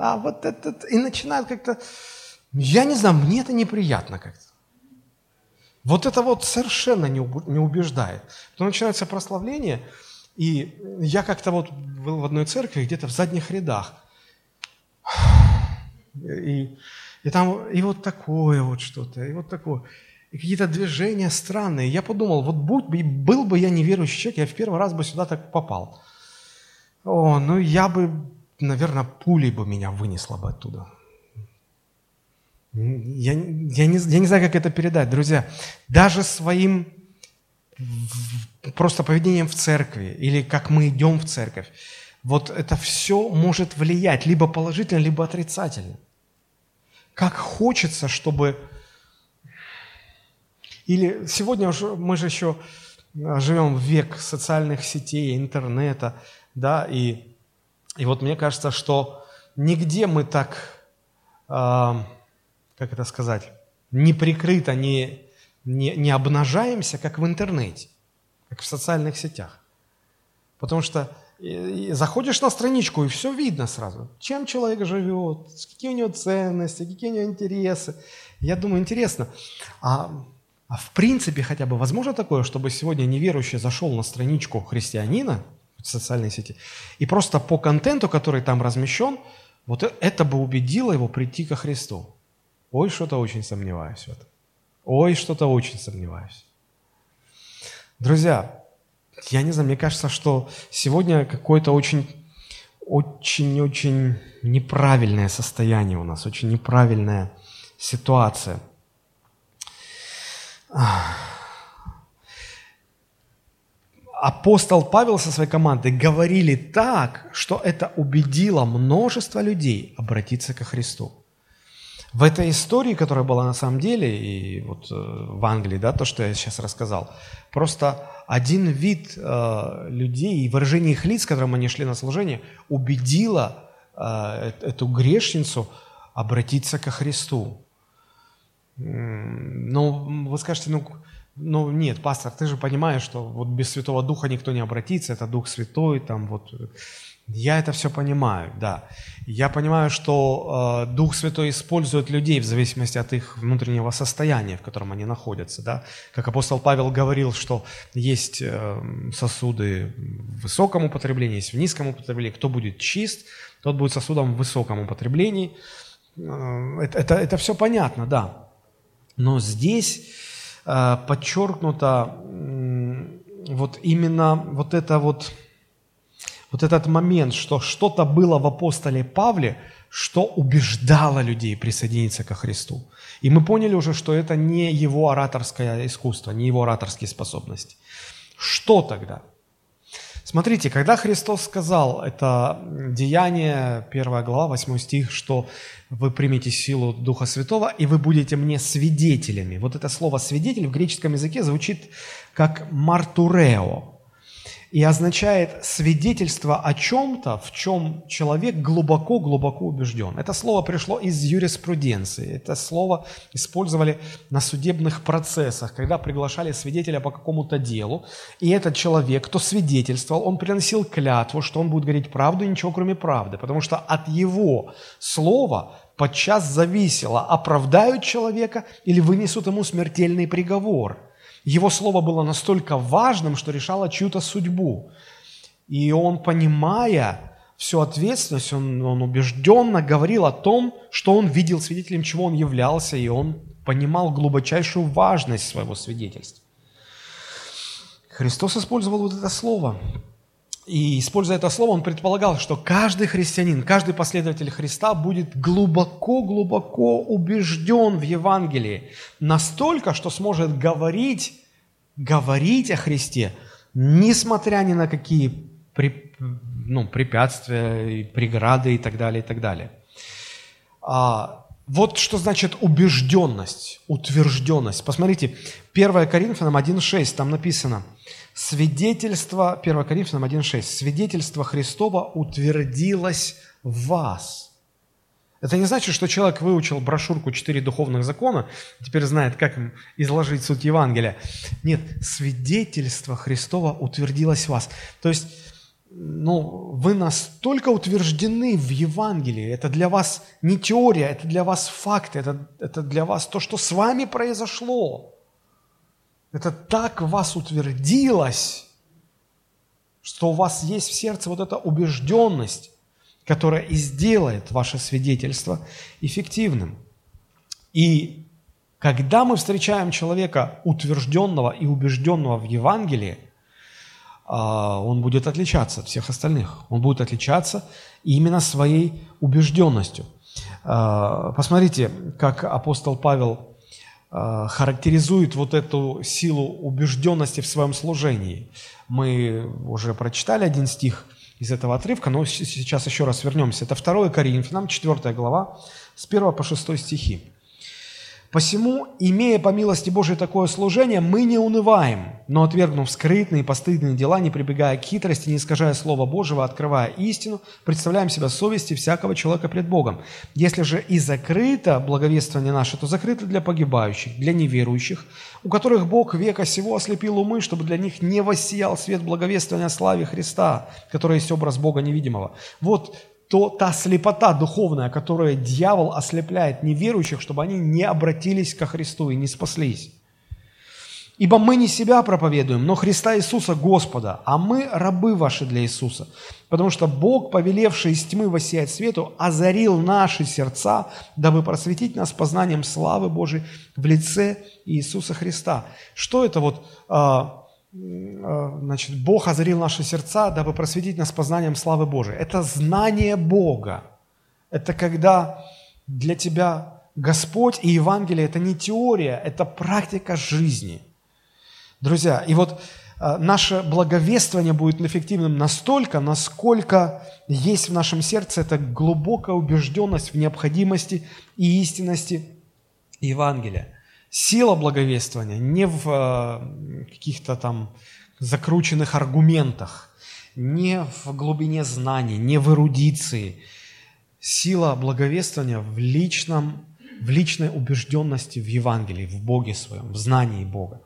а вот это. И начинают как-то... Я не знаю, мне это неприятно как-то. Вот это вот совершенно не убеждает. Потом начинается прославление, и я как-то вот был в одной церкви, где-то в задних рядах. И, и там и вот такое вот что-то, и вот такое. И какие-то движения странные. Я подумал, вот будь, был бы я неверующий человек, я в первый раз бы сюда так попал. О, ну я бы, наверное, пулей бы меня вынесло бы оттуда. Я, я, не, я не знаю, как это передать. Друзья, даже своим просто поведением в церкви или как мы идем в церковь, вот это все может влиять либо положительно, либо отрицательно. Как хочется, чтобы Или сегодня уже, мы же еще а, живем в век социальных сетей, интернета, да, и, и вот мне кажется, что нигде мы так, э, как это сказать, не прикрыто, не, не, не обнажаемся, как в интернете, как в социальных сетях. Потому что заходишь на страничку, и все видно сразу. Чем человек живет, какие у него ценности, какие у него интересы. Я думаю, интересно. А, а в принципе хотя бы возможно такое, чтобы сегодня неверующий зашел на страничку христианина в социальной сети, и просто по контенту, который там размещен, вот э, это бы убедило его прийти ко Христу. Ой, что-то очень сомневаюсь в этом. Ой, что-то очень сомневаюсь. Друзья, я не знаю, мне кажется, что сегодня какое-то очень, очень-очень неправильное состояние у нас, очень неправильная ситуация. Апостол Павел со своей командой говорили так, что это убедило множество людей обратиться ко Христу. В этой истории, которая была на самом деле, и вот э, в Англии, да, то, что я сейчас рассказал, просто один вид э, людей и выражение их лиц, которым они шли на служение, убедило э, эту грешницу обратиться ко Христу. Ну, вы скажете, ну, ну нет, пастор, ты же понимаешь, что вот без Святого Духа никто не обратится, это Дух Святой, там вот я это все понимаю, да. Я понимаю, что э, Дух Святой использует людей в зависимости от их внутреннего состояния, в котором они находятся, да. Как апостол Павел говорил, что есть э, сосуды в высоком употреблении, есть в низком употреблении. Кто будет чист, тот будет сосудом в высоком употреблении. Э, это, это, это все понятно, да. Но здесь подчеркнуто э, вот именно вот это вот вот этот момент, что что-то было в апостоле Павле, что убеждало людей присоединиться ко Христу. И мы поняли уже, что это не его ораторское искусство, не его ораторские способности. Что тогда? Смотрите, когда Христос сказал, это Деяние, 1 глава, 8 стих, что вы примете силу Духа Святого, и вы будете мне свидетелями. Вот это слово «свидетель» в греческом языке звучит как «мартурео», и означает свидетельство о чем-то, в чем человек глубоко-глубоко убежден. Это слово пришло из юриспруденции. Это слово использовали на судебных процессах, когда приглашали свидетеля по какому-то делу. И этот человек, кто свидетельствовал, он приносил клятву, что он будет говорить правду и ничего кроме правды. Потому что от его слова подчас зависело, оправдают человека или вынесут ему смертельный приговор – его слово было настолько важным, что решало чью-то судьбу. И он, понимая всю ответственность, он, он убежденно говорил о том, что он видел свидетелем, чего он являлся, и он понимал глубочайшую важность своего свидетельства. Христос использовал вот это слово. И используя это слово, он предполагал, что каждый христианин, каждый последователь Христа будет глубоко-глубоко убежден в Евангелии. Настолько, что сможет говорить, говорить о Христе, несмотря ни на какие при, ну, препятствия, преграды и так далее, и так далее. А, вот что значит убежденность, утвержденность. Посмотрите, 1 Коринфянам 1.6, там написано – Свидетельство, 1 Коринфянам 1.6, свидетельство Христова утвердилось в вас. Это не значит, что человек выучил брошюрку «Четыре духовных закона», теперь знает, как им изложить суть Евангелия. Нет, свидетельство Христова утвердилось в вас. То есть, ну, вы настолько утверждены в Евангелии, это для вас не теория, это для вас факты, это, это для вас то, что с вами произошло. Это так в вас утвердилось, что у вас есть в сердце вот эта убежденность, которая и сделает ваше свидетельство эффективным. И когда мы встречаем человека утвержденного и убежденного в Евангелии, а, он будет отличаться от всех остальных. Он будет отличаться именно своей убежденностью. А, посмотрите, как апостол Павел характеризует вот эту силу убежденности в своем служении. Мы уже прочитали один стих из этого отрывка, но сейчас еще раз вернемся. Это 2 Коринфянам, 4 глава, с 1 по 6 стихи. Посему, имея по милости Божией такое служение, мы не унываем, но отвергнув скрытные и постыдные дела, не прибегая к хитрости, не искажая Слова Божьего, открывая истину, представляем себя совести всякого человека пред Богом. Если же и закрыто благовествование наше, то закрыто для погибающих, для неверующих, у которых Бог века сего ослепил умы, чтобы для них не воссиял свет благовествования славе Христа, который есть образ Бога невидимого. Вот то та слепота духовная, которая дьявол ослепляет неверующих, чтобы они не обратились ко Христу и не спаслись. Ибо мы не себя проповедуем, но Христа Иисуса Господа, а мы рабы ваши для Иисуса. Потому что Бог, повелевший из тьмы воссиять свету, озарил наши сердца, дабы просветить нас познанием славы Божией в лице Иисуса Христа. Что это вот а, значит, Бог озарил наши сердца, дабы просветить нас познанием славы Божией. Это знание Бога. Это когда для тебя Господь и Евангелие – это не теория, это практика жизни. Друзья, и вот э, наше благовествование будет эффективным настолько, насколько есть в нашем сердце эта глубокая убежденность в необходимости и истинности Евангелия. Сила благовествования не в э, каких-то там закрученных аргументах, не в глубине знаний, не в эрудиции. Сила благовествования в личном, в личной убежденности в Евангелии, в Боге своем, в знании Бога.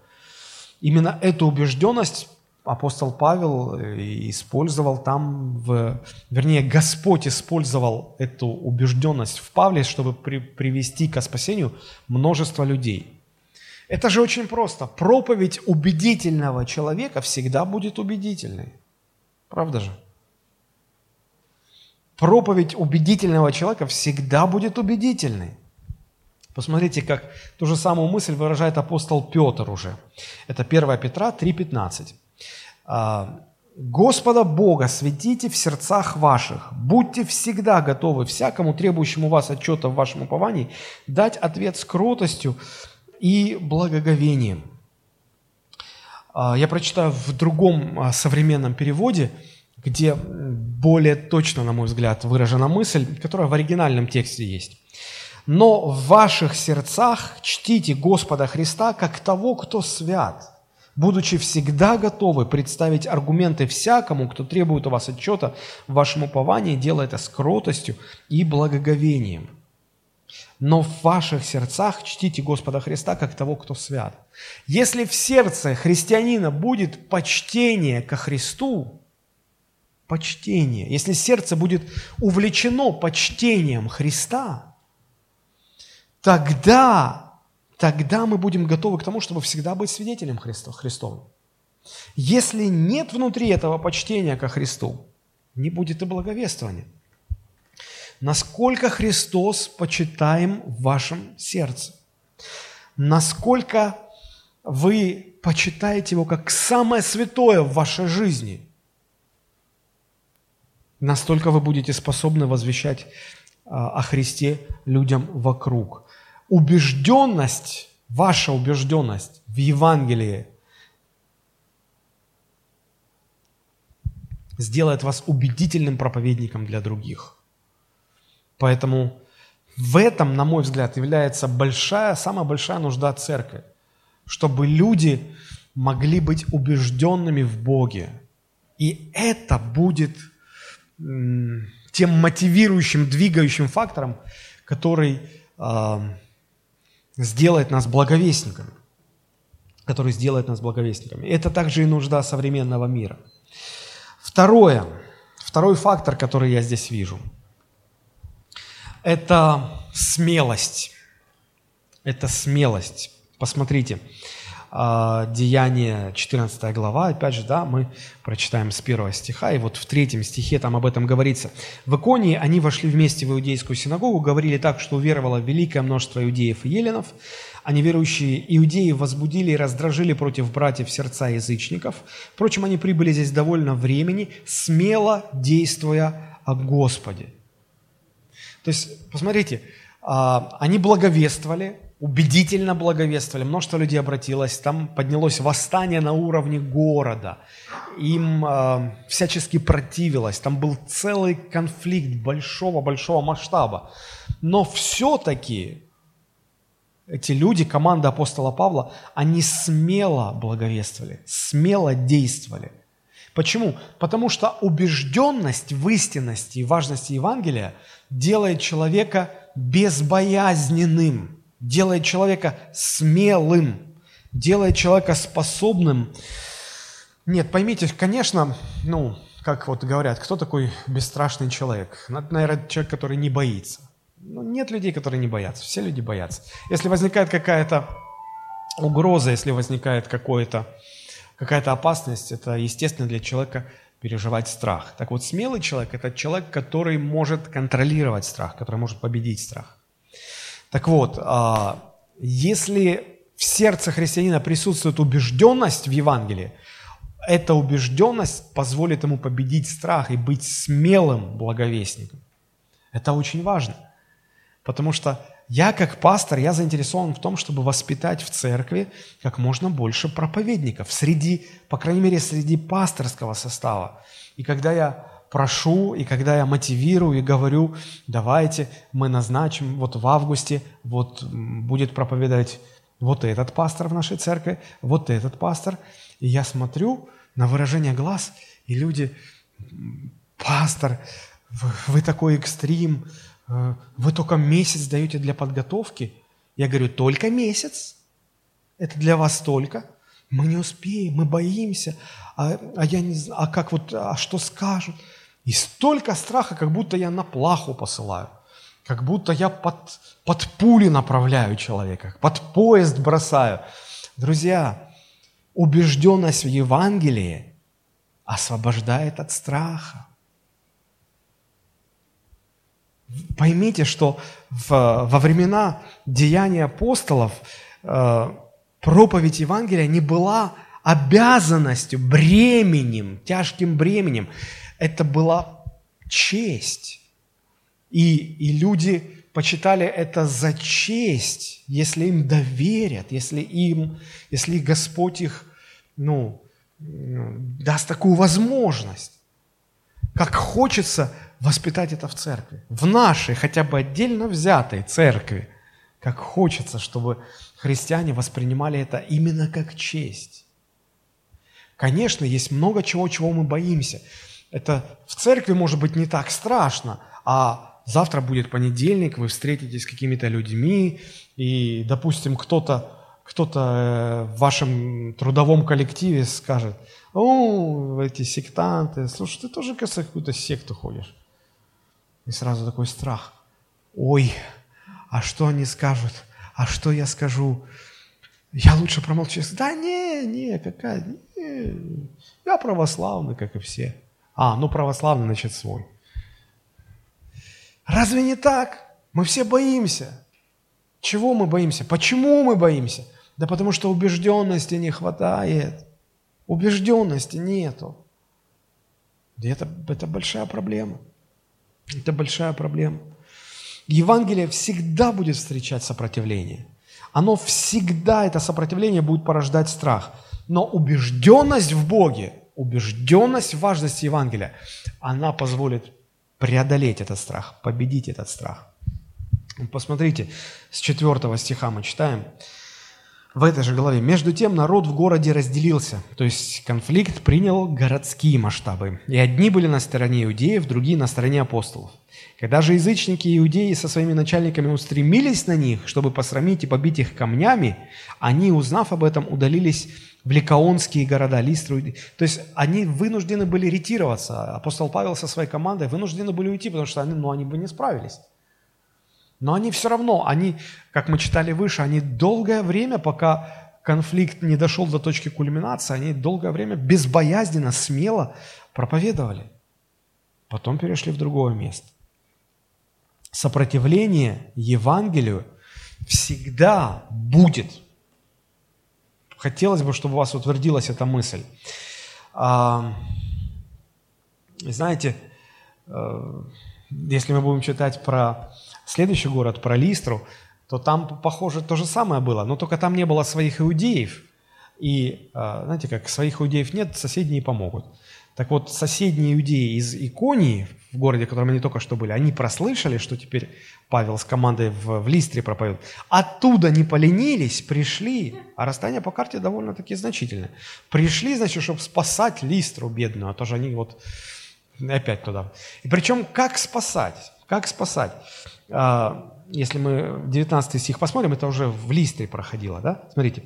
Именно эту убежденность апостол Павел э, использовал там, в, вернее, Господь использовал эту убежденность в Павле, чтобы при, привести к спасению множество людей – это же очень просто. Проповедь убедительного человека всегда будет убедительной. Правда же? Проповедь убедительного человека всегда будет убедительной. Посмотрите, как ту же самую мысль выражает апостол Петр уже. Это 1 Петра 3,15. «А, «Господа Бога светите в сердцах ваших, будьте всегда готовы всякому требующему вас отчета в вашем уповании дать ответ с кротостью, и благоговением. А, я прочитаю в другом а, современном переводе, где более точно, на мой взгляд, выражена мысль, которая в оригинальном тексте есть. «Но в ваших сердцах чтите Господа Христа как того, кто свят, будучи всегда готовы представить аргументы всякому, кто требует у вас отчета в вашем уповании, делая это с кротостью и благоговением» но в ваших сердцах чтите Господа Христа как того, кто свят. Если в сердце христианина будет почтение ко Христу, почтение, если сердце будет увлечено почтением Христа, тогда, тогда мы будем готовы к тому, чтобы всегда быть свидетелем Христа, Христовым. Если нет внутри этого почтения ко Христу, не будет и благовествования – насколько Христос почитаем в вашем сердце, насколько вы почитаете Его как самое святое в вашей жизни, настолько вы будете способны возвещать а, о Христе людям вокруг. Убежденность, ваша убежденность в Евангелии сделает вас убедительным проповедником для других – Поэтому в этом, на мой взгляд, является большая, самая большая нужда церкви, чтобы люди могли быть убежденными в Боге. И это будет тем мотивирующим, двигающим фактором, который э, сделает нас благовестниками. Который сделает нас благовестниками. Это также и нужда современного мира. Второе, второй фактор, который я здесь вижу – это смелость. Это смелость. Посмотрите, а, Деяние 14 глава, опять же, да, мы прочитаем с первого стиха, и вот в третьем стихе там об этом говорится. В Иконии они вошли вместе в иудейскую синагогу, говорили так, что уверовало великое множество иудеев и еленов, а неверующие иудеи возбудили и раздражили против братьев сердца язычников. Впрочем, они прибыли здесь довольно времени, смело действуя о Господе. То есть, посмотрите, а, они благовествовали, убедительно благовествовали, множество людей обратилось, там поднялось восстание на уровне города, им э, всячески противилось, там был целый конфликт большого-большого масштаба. Но все-таки эти люди, команда апостола Павла, они смело благовествовали, смело действовали. Почему? Потому что убежденность в истинности и важности Евангелия делает человека безбоязненным, делает человека смелым, делает человека способным. Нет, поймите, конечно, ну, как вот говорят, кто такой бесстрашный человек? Наверное, человек, который не боится. Ну, нет людей, которые не боятся. Все люди боятся. Если возникает какая-то угроза, если возникает какое-то какая-то опасность, это естественно для человека переживать страх. Так вот, смелый человек – это человек, который может контролировать страх, который может победить страх. Так вот, а, если в сердце христианина присутствует убежденность в Евангелии, эта убежденность позволит ему победить страх и быть смелым благовестником. Это очень важно, потому что я как пастор, я заинтересован в том, чтобы воспитать в церкви как можно больше проповедников, среди, по крайней мере, среди пасторского состава. И когда я прошу, и когда я мотивирую и говорю, давайте мы назначим вот в августе, вот будет проповедовать вот этот пастор в нашей церкви, вот этот пастор, и я смотрю на выражение глаз, и люди, пастор, вы такой экстрим, «Э, вы только месяц даете для подготовки. Я говорю, только месяц? Это для вас только? Мы не успеем, мы боимся, а, а я не знаю, а как вот, а что скажут? И столько страха, как будто я на плаху посылаю, как будто я под, под пули направляю человека, под поезд бросаю. Друзья, убежденность в Евангелии освобождает от страха. Поймите, что в, во времена деяния апостолов э, проповедь Евангелия не была обязанностью, бременем, тяжким бременем. Это была честь. И, и люди почитали это за честь, если им доверят, если им, если Господь их, ну, даст такую возможность. Как хочется воспитать это в церкви, в нашей, хотя бы отдельно взятой церкви. Как хочется, чтобы христиане воспринимали это именно как честь. Конечно, есть много чего, чего мы боимся. Это в церкви может быть не так страшно, а завтра будет понедельник, вы встретитесь с какими-то людьми, и, допустим, кто-то кто-то э, в вашем трудовом коллективе скажет, о, эти сектанты, слушай, ты тоже, кажется, какую-то секту ходишь. И сразу такой страх. Ой, а что они скажут? А что я скажу? Я лучше промолчу. Да не, не, какая, не, я православный, как и все. А, ну православный, значит, свой. Разве не так? Мы все боимся. Чего мы боимся? Почему мы боимся? Да потому что убежденности не хватает. Убежденности нету. Это, это большая проблема. Это большая проблема. Евангелие всегда будет встречать сопротивление. Оно всегда, это сопротивление будет порождать страх. Но убежденность в Боге, убежденность в важности Евангелия, она позволит преодолеть этот страх, победить этот страх. Посмотрите, с 4 стиха мы читаем в этой же главе. «Между тем народ в городе разделился». То есть конфликт принял городские масштабы. И одни были на стороне иудеев, другие на стороне апостолов. Когда же язычники и иудеи со своими начальниками устремились на них, чтобы посрамить и побить их камнями, они, узнав об этом, удалились в ликаонские города, Листру. То есть они вынуждены были ретироваться. Апостол Павел со своей командой вынуждены были уйти, потому что они, ну, они бы не справились. Но они все равно, они, как мы читали выше, они долгое время, пока конфликт не дошел до точки кульминации, они долгое время безбоязненно, смело проповедовали. Потом перешли в другое место. Сопротивление Евангелию всегда будет. Хотелось бы, чтобы у вас утвердилась эта мысль. А, знаете, э, если мы будем читать про следующий город, про Листру, то там, похоже, то же самое было, но только там не было своих иудеев. И, а, знаете, как своих иудеев нет, соседи не помогут. Так вот, соседние иудеи из Иконии, в городе, в котором они только что были, они прослышали, что теперь Павел с командой в, в Листре проповедует. Оттуда не поленились, пришли, а расстояние по карте довольно-таки значительное. Пришли, значит, чтобы спасать Листру бедную, а то же они вот опять туда. И причем как спасать? Как спасать? А, если мы 19 стих посмотрим, это уже в Листре проходило, да? Смотрите,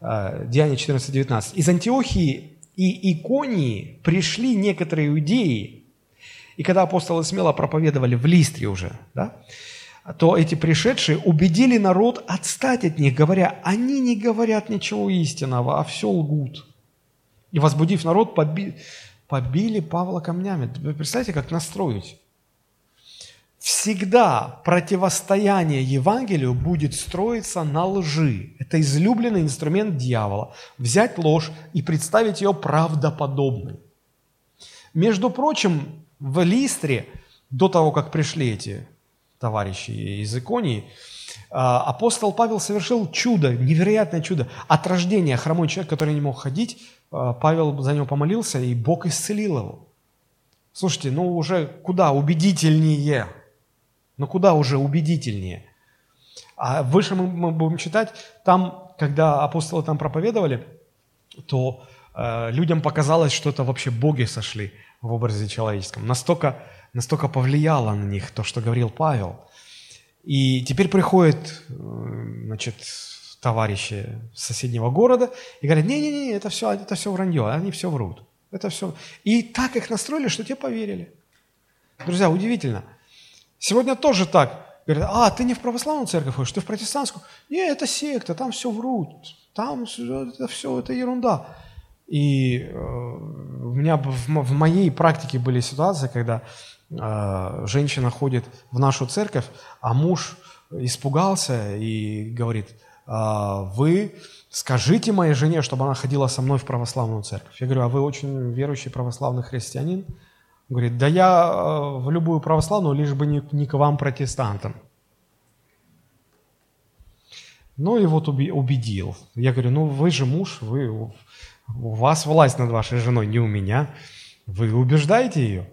а, Деяние 14-19. «Из Антиохии и Иконии пришли некоторые иудеи, и когда апостолы смело проповедовали в Листре уже, да, то эти пришедшие убедили народ отстать от них, говоря, они не говорят ничего истинного, а все лгут. И возбудив народ, поби... побили Павла камнями. Вы представляете, как настроить? Всегда противостояние Евангелию будет строиться на лжи. Это излюбленный инструмент дьявола. Взять ложь и представить ее правдоподобной. Между прочим, в Листре, до того, как пришли эти товарищи из Иконии, а, апостол Павел совершил чудо, невероятное чудо. От рождения хромой человек, который не мог ходить, а, Павел за него помолился, и Бог исцелил его. Слушайте, ну уже куда убедительнее, ну куда уже убедительнее. А выше мы, будем читать, там, когда апостолы там проповедовали, то э, людям показалось, что это вообще боги сошли в образе человеческом. Настолько, настолько повлияло на них то, что говорил Павел. И теперь приходят значит, товарищи с соседнего города и говорят, не-не-не, это все, это все вранье, они все врут. Это все. И так их настроили, что те поверили. Друзья, удивительно. Сегодня тоже так. Говорят, а, ты не в православную церковь ходишь, ты в протестантскую. Не, это секта, там все врут, там это все, это ерунда. И э, у меня в, моей практике были ситуации, когда э, женщина ходит в нашу церковь, а муж испугался и говорит, э, вы скажите моей жене, чтобы она ходила со мной в православную церковь. Я говорю, а вы очень верующий православный христианин? Говорит, да я э, в любую православную, лишь бы не, не к вам, протестантам. Ну и вот убедил. Я говорю, ну вы же муж, вы у вас власть над вашей женой, не у меня. Вы убеждаете ее.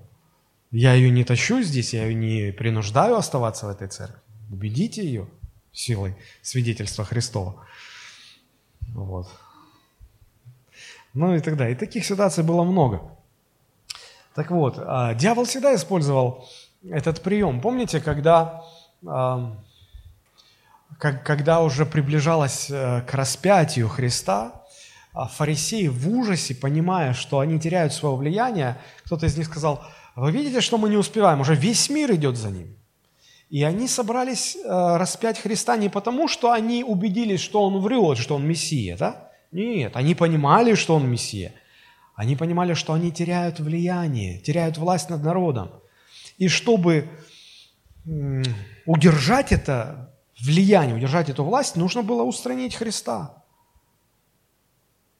Я ее не тащу здесь, я ее не принуждаю оставаться в этой церкви. Убедите ее силой свидетельства Христова. Вот. Ну и далее. И таких ситуаций было много. Так вот, а, дьявол всегда использовал этот прием. Помните, когда, когда уже приближалось э, к распятию Христа, а фарисеи в ужасе, понимая, что они теряют свое влияние, кто-то из них сказал, вы видите, что мы не успеваем, уже весь мир идет за ним. И они собрались э, распять Христа не потому, что они убедились, что он врет, что он Мессия, да? Нет, они понимали, что он Мессия. Они понимали, что они теряют влияние, теряют власть над народом. И чтобы удержать это влияние, удержать эту власть, нужно было устранить Христа.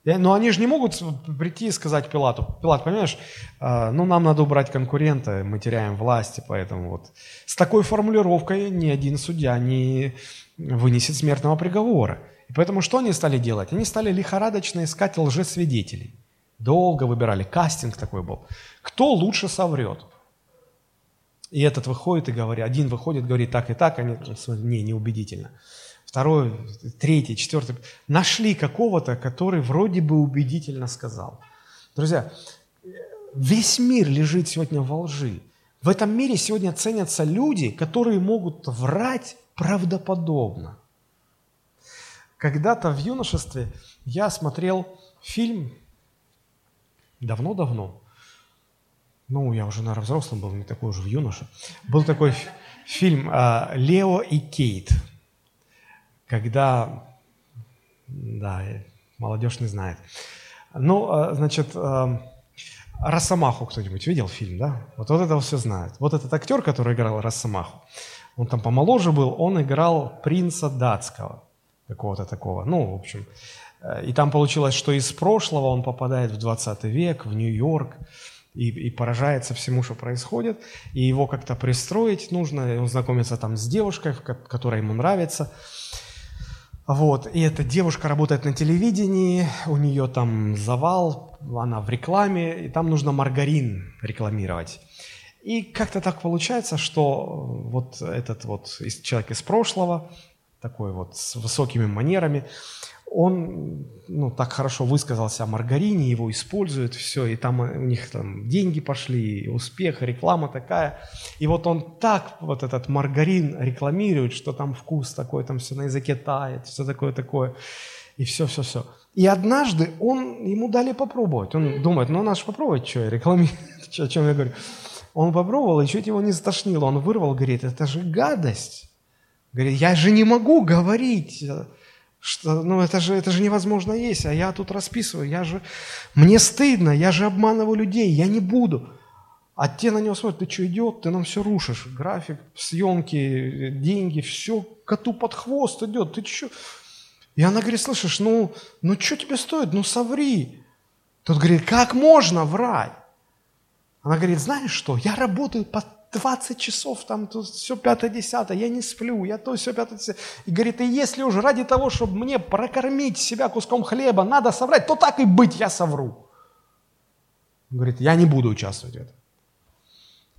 Но они же не могут прийти и сказать Пилату, Пилат, понимаешь, а, ну нам надо убрать конкурента, мы теряем власти, поэтому вот. С такой формулировкой ни один судья не вынесет смертного приговора. И поэтому что они стали делать? Они стали лихорадочно искать лжесвидетелей. Долго выбирали, кастинг такой был. Кто лучше соврет? И этот выходит и говорит, один выходит, говорит так и так, они, не, неубедительно второй, третий, четвертый, нашли какого-то, который вроде бы убедительно сказал. Друзья, весь мир лежит сегодня во лжи. В этом мире сегодня ценятся люди, которые могут врать правдоподобно. Когда-то в юношестве я смотрел фильм давно-давно. Ну, я уже, наверное, взрослым был, не такой уже в юноше. Был такой фильм а, «Лео и Кейт» когда, да, молодежь не знает. Ну, а, значит, а, Росомаху кто-нибудь видел фильм, да? Вот, вот это все знают. Вот этот актер, который играл Росомаху, он там помоложе был, он играл принца датского, какого-то такого. Ну, в общем, и там получилось, что из прошлого он попадает в 20 век, в Нью-Йорк, и, и поражается всему, что происходит, и его как-то пристроить нужно, и он знакомится там с девушкой, которая ему нравится – Вот, и эта девушка работает на телевидении, у нее там завал, она в рекламе, и там нужно маргарин рекламировать. И как-то так получается, что вот этот вот человек из прошлого, такой вот с высокими манерами, он ну, так хорошо высказался о маргарине, его используют, все, и там у них там деньги пошли, успех, реклама такая. И вот он так вот этот маргарин рекламирует, что там вкус такой, там все на языке тает, все такое-такое, и все-все-все. И однажды он, ему дали попробовать. Он думает, ну надо же попробовать, что я рекламирую, о чем я говорю. Он попробовал, и чуть его не стошнило. Он вырвал, говорит, это же гадость. Говорит, я же не могу говорить что, ну, это же, это же невозможно есть, а я тут расписываю, я же, мне стыдно, я же обманываю людей, я не буду. А те на него смотрят, ты что, идет, ты нам все рушишь, график, съемки, деньги, все коту под хвост идет, ты что? И она говорит, слышишь, ну, ну что тебе стоит, ну соври. Тот говорит, как можно врать? Она говорит, знаешь что, я работаю под 20 часов, там тут все пятое-десятое, я не сплю, я то все пятое-десятое. И говорит, и если уже ради того, чтобы мне прокормить себя куском хлеба, надо соврать, то так и быть, я совру. Он говорит, я не буду участвовать в этом.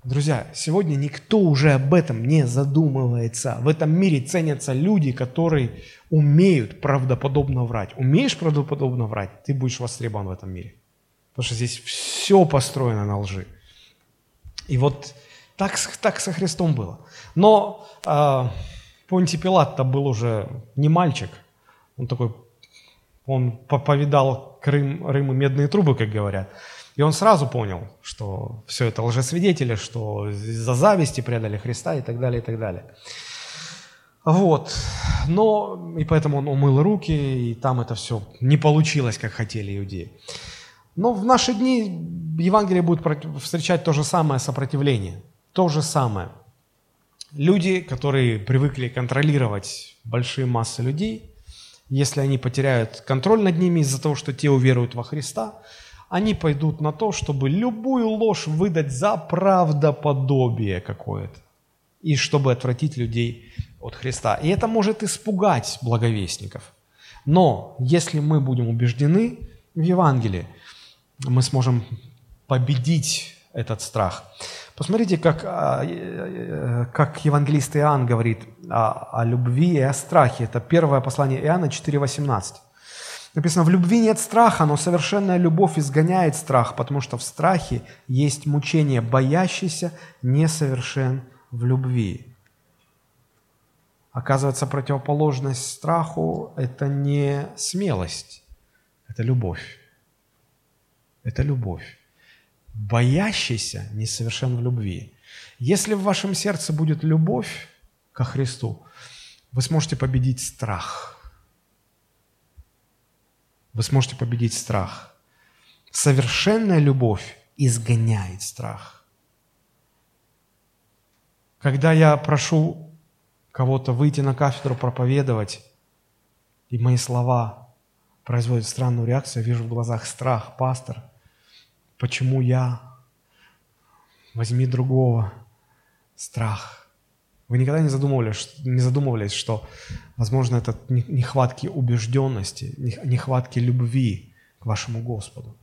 Друзья, сегодня никто уже об этом не задумывается. В этом мире ценятся люди, которые умеют правдоподобно врать. Умеешь правдоподобно врать, ты будешь востребован в этом мире. Потому что здесь все построено на лжи. И вот так, так со Христом было. Но э, Понтий Пилат-то был уже не мальчик. Он такой, он повидал Крым, Рым и медные трубы, как говорят. И он сразу понял, что все это лжесвидетели, что из-за зависти предали Христа и так далее, и так далее. Вот. Но, и поэтому он умыл руки, и там это все не получилось, как хотели иудеи. Но в наши дни Евангелие будет встречать то же самое сопротивление – то же самое. Люди, которые привыкли контролировать большие массы людей, если они потеряют контроль над ними из-за того, что те уверуют во Христа, они пойдут на то, чтобы любую ложь выдать за правдоподобие какое-то, и чтобы отвратить людей от Христа. И это может испугать благовестников. Но если мы будем убеждены в Евангелии, мы сможем победить этот страх. Посмотрите, как, а, э, э, как евангелист Иоанн говорит о, о любви и о страхе. Это первое послание Иоанна 4,18. Написано, в любви нет страха, но совершенная любовь изгоняет страх, потому что в страхе есть мучение, боящийся несовершен в любви. Оказывается, противоположность страху – это не смелость, это любовь. Это любовь боящийся несовершен в любви. Если в вашем сердце будет любовь ко Христу, вы сможете победить страх. Вы сможете победить страх. Совершенная любовь изгоняет страх. Когда я прошу кого-то выйти на кафедру проповедовать, и мои слова производят странную реакцию, я вижу в глазах страх, пастор – Почему я? Возьми другого. Страх. Вы никогда не задумывались, не задумывались, что, возможно, это нехватки убежденности, нехватки любви к вашему Господу?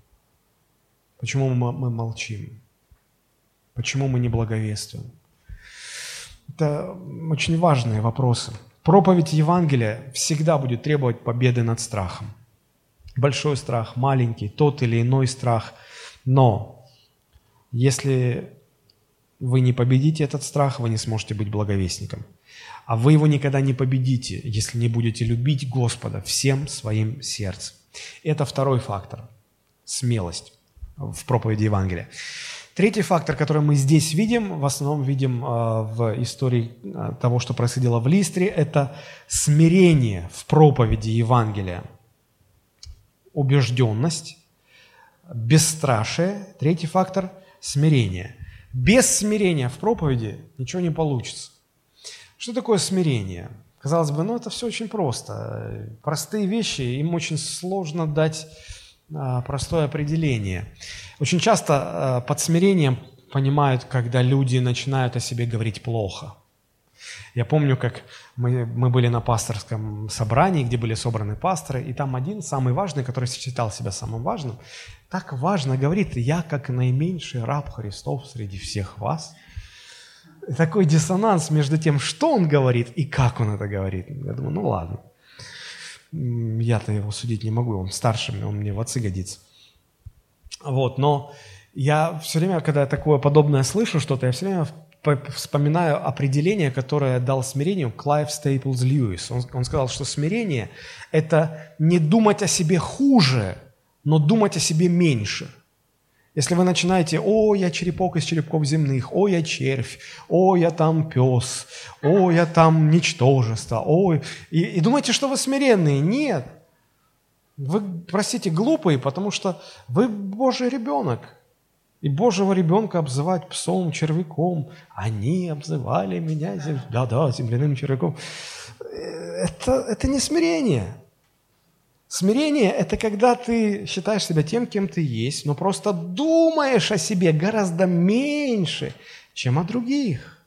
Почему мы, молчим? Почему мы не благовествуем? Это очень важные вопросы. Проповедь Евангелия всегда будет требовать победы над страхом. Большой страх, маленький, тот или иной страх – но если вы не победите этот страх, вы не сможете быть благовестником. А вы его никогда не победите, если не будете любить Господа всем своим сердцем. Это второй фактор – смелость в проповеди Евангелия. Третий фактор, который мы здесь видим, в основном видим э, в истории э, того, что происходило в Листре, это смирение в проповеди Евангелия. Убежденность, бесстрашие. Третий фактор – смирение. Без смирения в проповеди ничего не получится. Что такое смирение? Казалось бы, ну это все очень просто. Простые вещи, им очень сложно дать а, простое определение. Очень часто а, под смирением понимают, когда люди начинают о себе говорить плохо. Я помню, как мы, мы были на пасторском собрании, где были собраны пасторы, и там один, самый важный, который считал себя самым важным, так важно говорит, я как наименьший раб Христов среди всех вас. И такой диссонанс между тем, что он говорит и как он это говорит. Я думаю, ну ладно. Я-то его судить не могу, он старше, он мне в отцы годится. Вот, но я все время, когда такое подобное слышу что-то, я все время вспоминаю определение, которое дал смирению Клайв Стейплз Льюис. Он, он сказал, что смирение – это не думать о себе хуже, но думать о себе меньше. Если вы начинаете, о, я черепок из черепков земных, о, я червь, о, я там пес, о, я там ничтожество, о, и, и думаете, что вы смиренные. Нет. Вы, простите, глупые, потому что вы Божий ребенок. И Божьего ребенка обзывать псом, червяком. Они обзывали меня, зем... да-да, земляным червяком. Это, это не смирение. Смирение – это когда ты считаешь себя тем, кем ты есть, но просто думаешь о себе гораздо меньше, чем о других.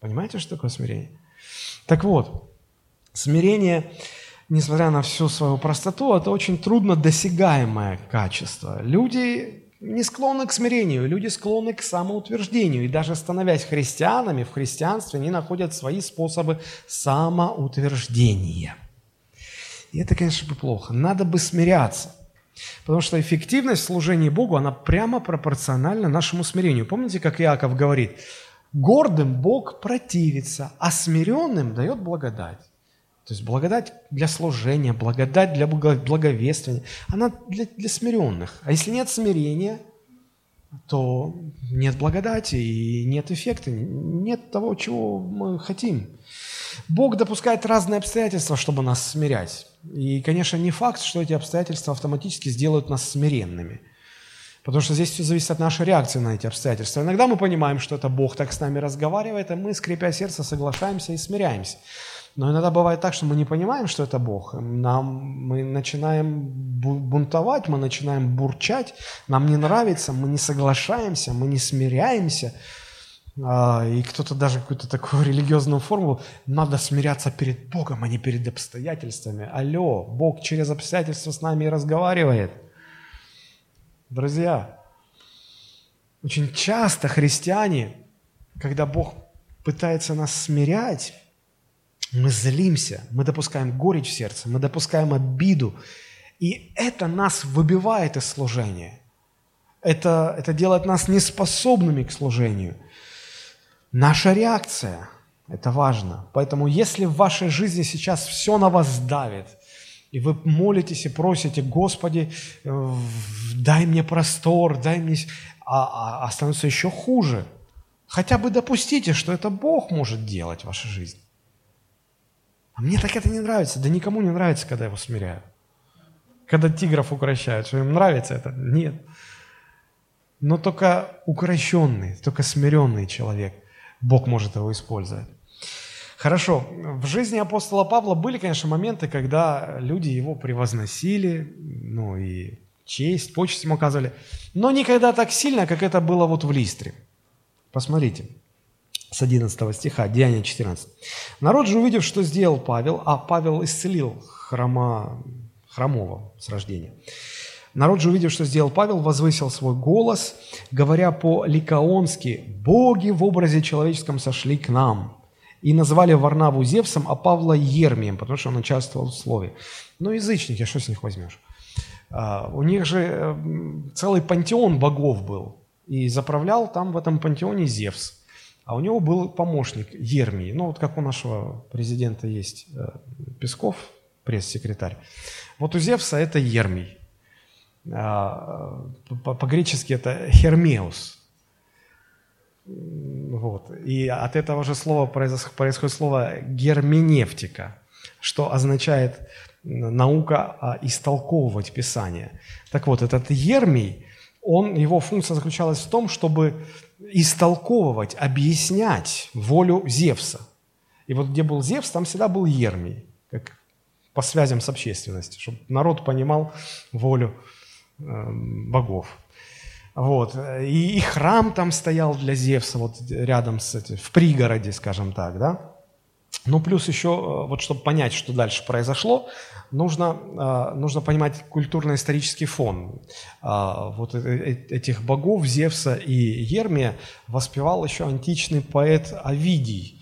Понимаете, что такое смирение? Так вот, смирение, несмотря на всю свою простоту, это очень трудно досягаемое качество. Люди не склонны к смирению, люди склонны к самоутверждению. И даже становясь христианами, в христианстве они находят свои способы самоутверждения. И это, конечно, бы плохо. Надо бы смиряться. Потому что эффективность в служении Богу, она прямо пропорциональна нашему смирению. Помните, как Иаков говорит, гордым Бог противится, а смиренным дает благодать. То есть благодать для служения, благодать для благовествия, она для, для смиренных. А если нет смирения, то нет благодати и нет эффекта, нет того, чего мы хотим. Бог допускает разные обстоятельства, чтобы нас смирять. И, конечно, не факт, что эти обстоятельства автоматически сделают нас смиренными. Потому что здесь все зависит от нашей реакции на эти обстоятельства. Иногда мы понимаем, что это Бог так с нами разговаривает, и мы, скрипя сердце, соглашаемся и смиряемся. Но иногда бывает так, что мы не понимаем, что это Бог. Нам, мы начинаем бунтовать, мы начинаем бурчать, нам не нравится, мы не соглашаемся, мы не смиряемся. А, и кто-то даже какую-то такую религиозную формулу, надо смиряться перед Богом, а не перед обстоятельствами. Алло, Бог через обстоятельства с нами и разговаривает. Друзья, очень часто христиане, когда Бог пытается нас смирять, мы злимся, мы допускаем горечь в сердце, мы допускаем обиду. И это нас выбивает из служения. Это, это делает нас неспособными к служению. Наша реакция – это важно. Поэтому если в вашей жизни сейчас все на вас давит, и вы молитесь и просите, Господи, э, дай мне простор, дай мне... А, а, а становится еще хуже. Хотя бы допустите, что это Бог может делать в вашей жизни. А мне так это не нравится. Да никому не нравится, когда его смиряют. Когда тигров укращают. Что им нравится это? Нет. Но только укращенный, только смиренный человек, Бог может его использовать. Хорошо, в жизни апостола Павла были, конечно, моменты, когда люди его превозносили, ну и честь, почесть ему оказывали, но никогда так сильно, как это было вот в Листре. Посмотрите, с 11 стиха, Деяние 14. «Народ же, увидев, что сделал Павел, а Павел исцелил хрома, хромого с рождения, Народ же, увидев, что сделал Павел, возвысил свой голос, говоря по-ликаонски, «Боги в образе человеческом сошли к нам». И назвали Варнаву Зевсом, а Павла Ермием, потому что он участвовал в слове. Ну, язычники, что с них возьмешь? А, у них же э, целый пантеон богов был. И заправлял там в этом пантеоне Зевс. А у него был помощник Ермий. Ну, вот как у нашего президента есть э, Песков, пресс-секретарь. Вот у Зевса это Ермий. А, по-гречески это Хермеус. Вот. И от этого же слова происходит слово герменевтика, что означает наука а, истолковывать Писание. Так вот, этот Ермий, он, его функция заключалась в том, чтобы истолковывать, объяснять волю Зевса. И вот где был Зевс, там всегда был Ермий, как по связям с общественностью, чтобы народ понимал волю э, богов. Вот. И, и храм там стоял для Зевса, вот рядом с этим, в пригороде, скажем так, да. Ну, плюс еще, э, вот чтобы понять, что дальше произошло, нужно, э, нужно понимать культурно-исторический фон. А, вот э, этих богов Зевса и Ермия воспевал еще античный поэт Овидий.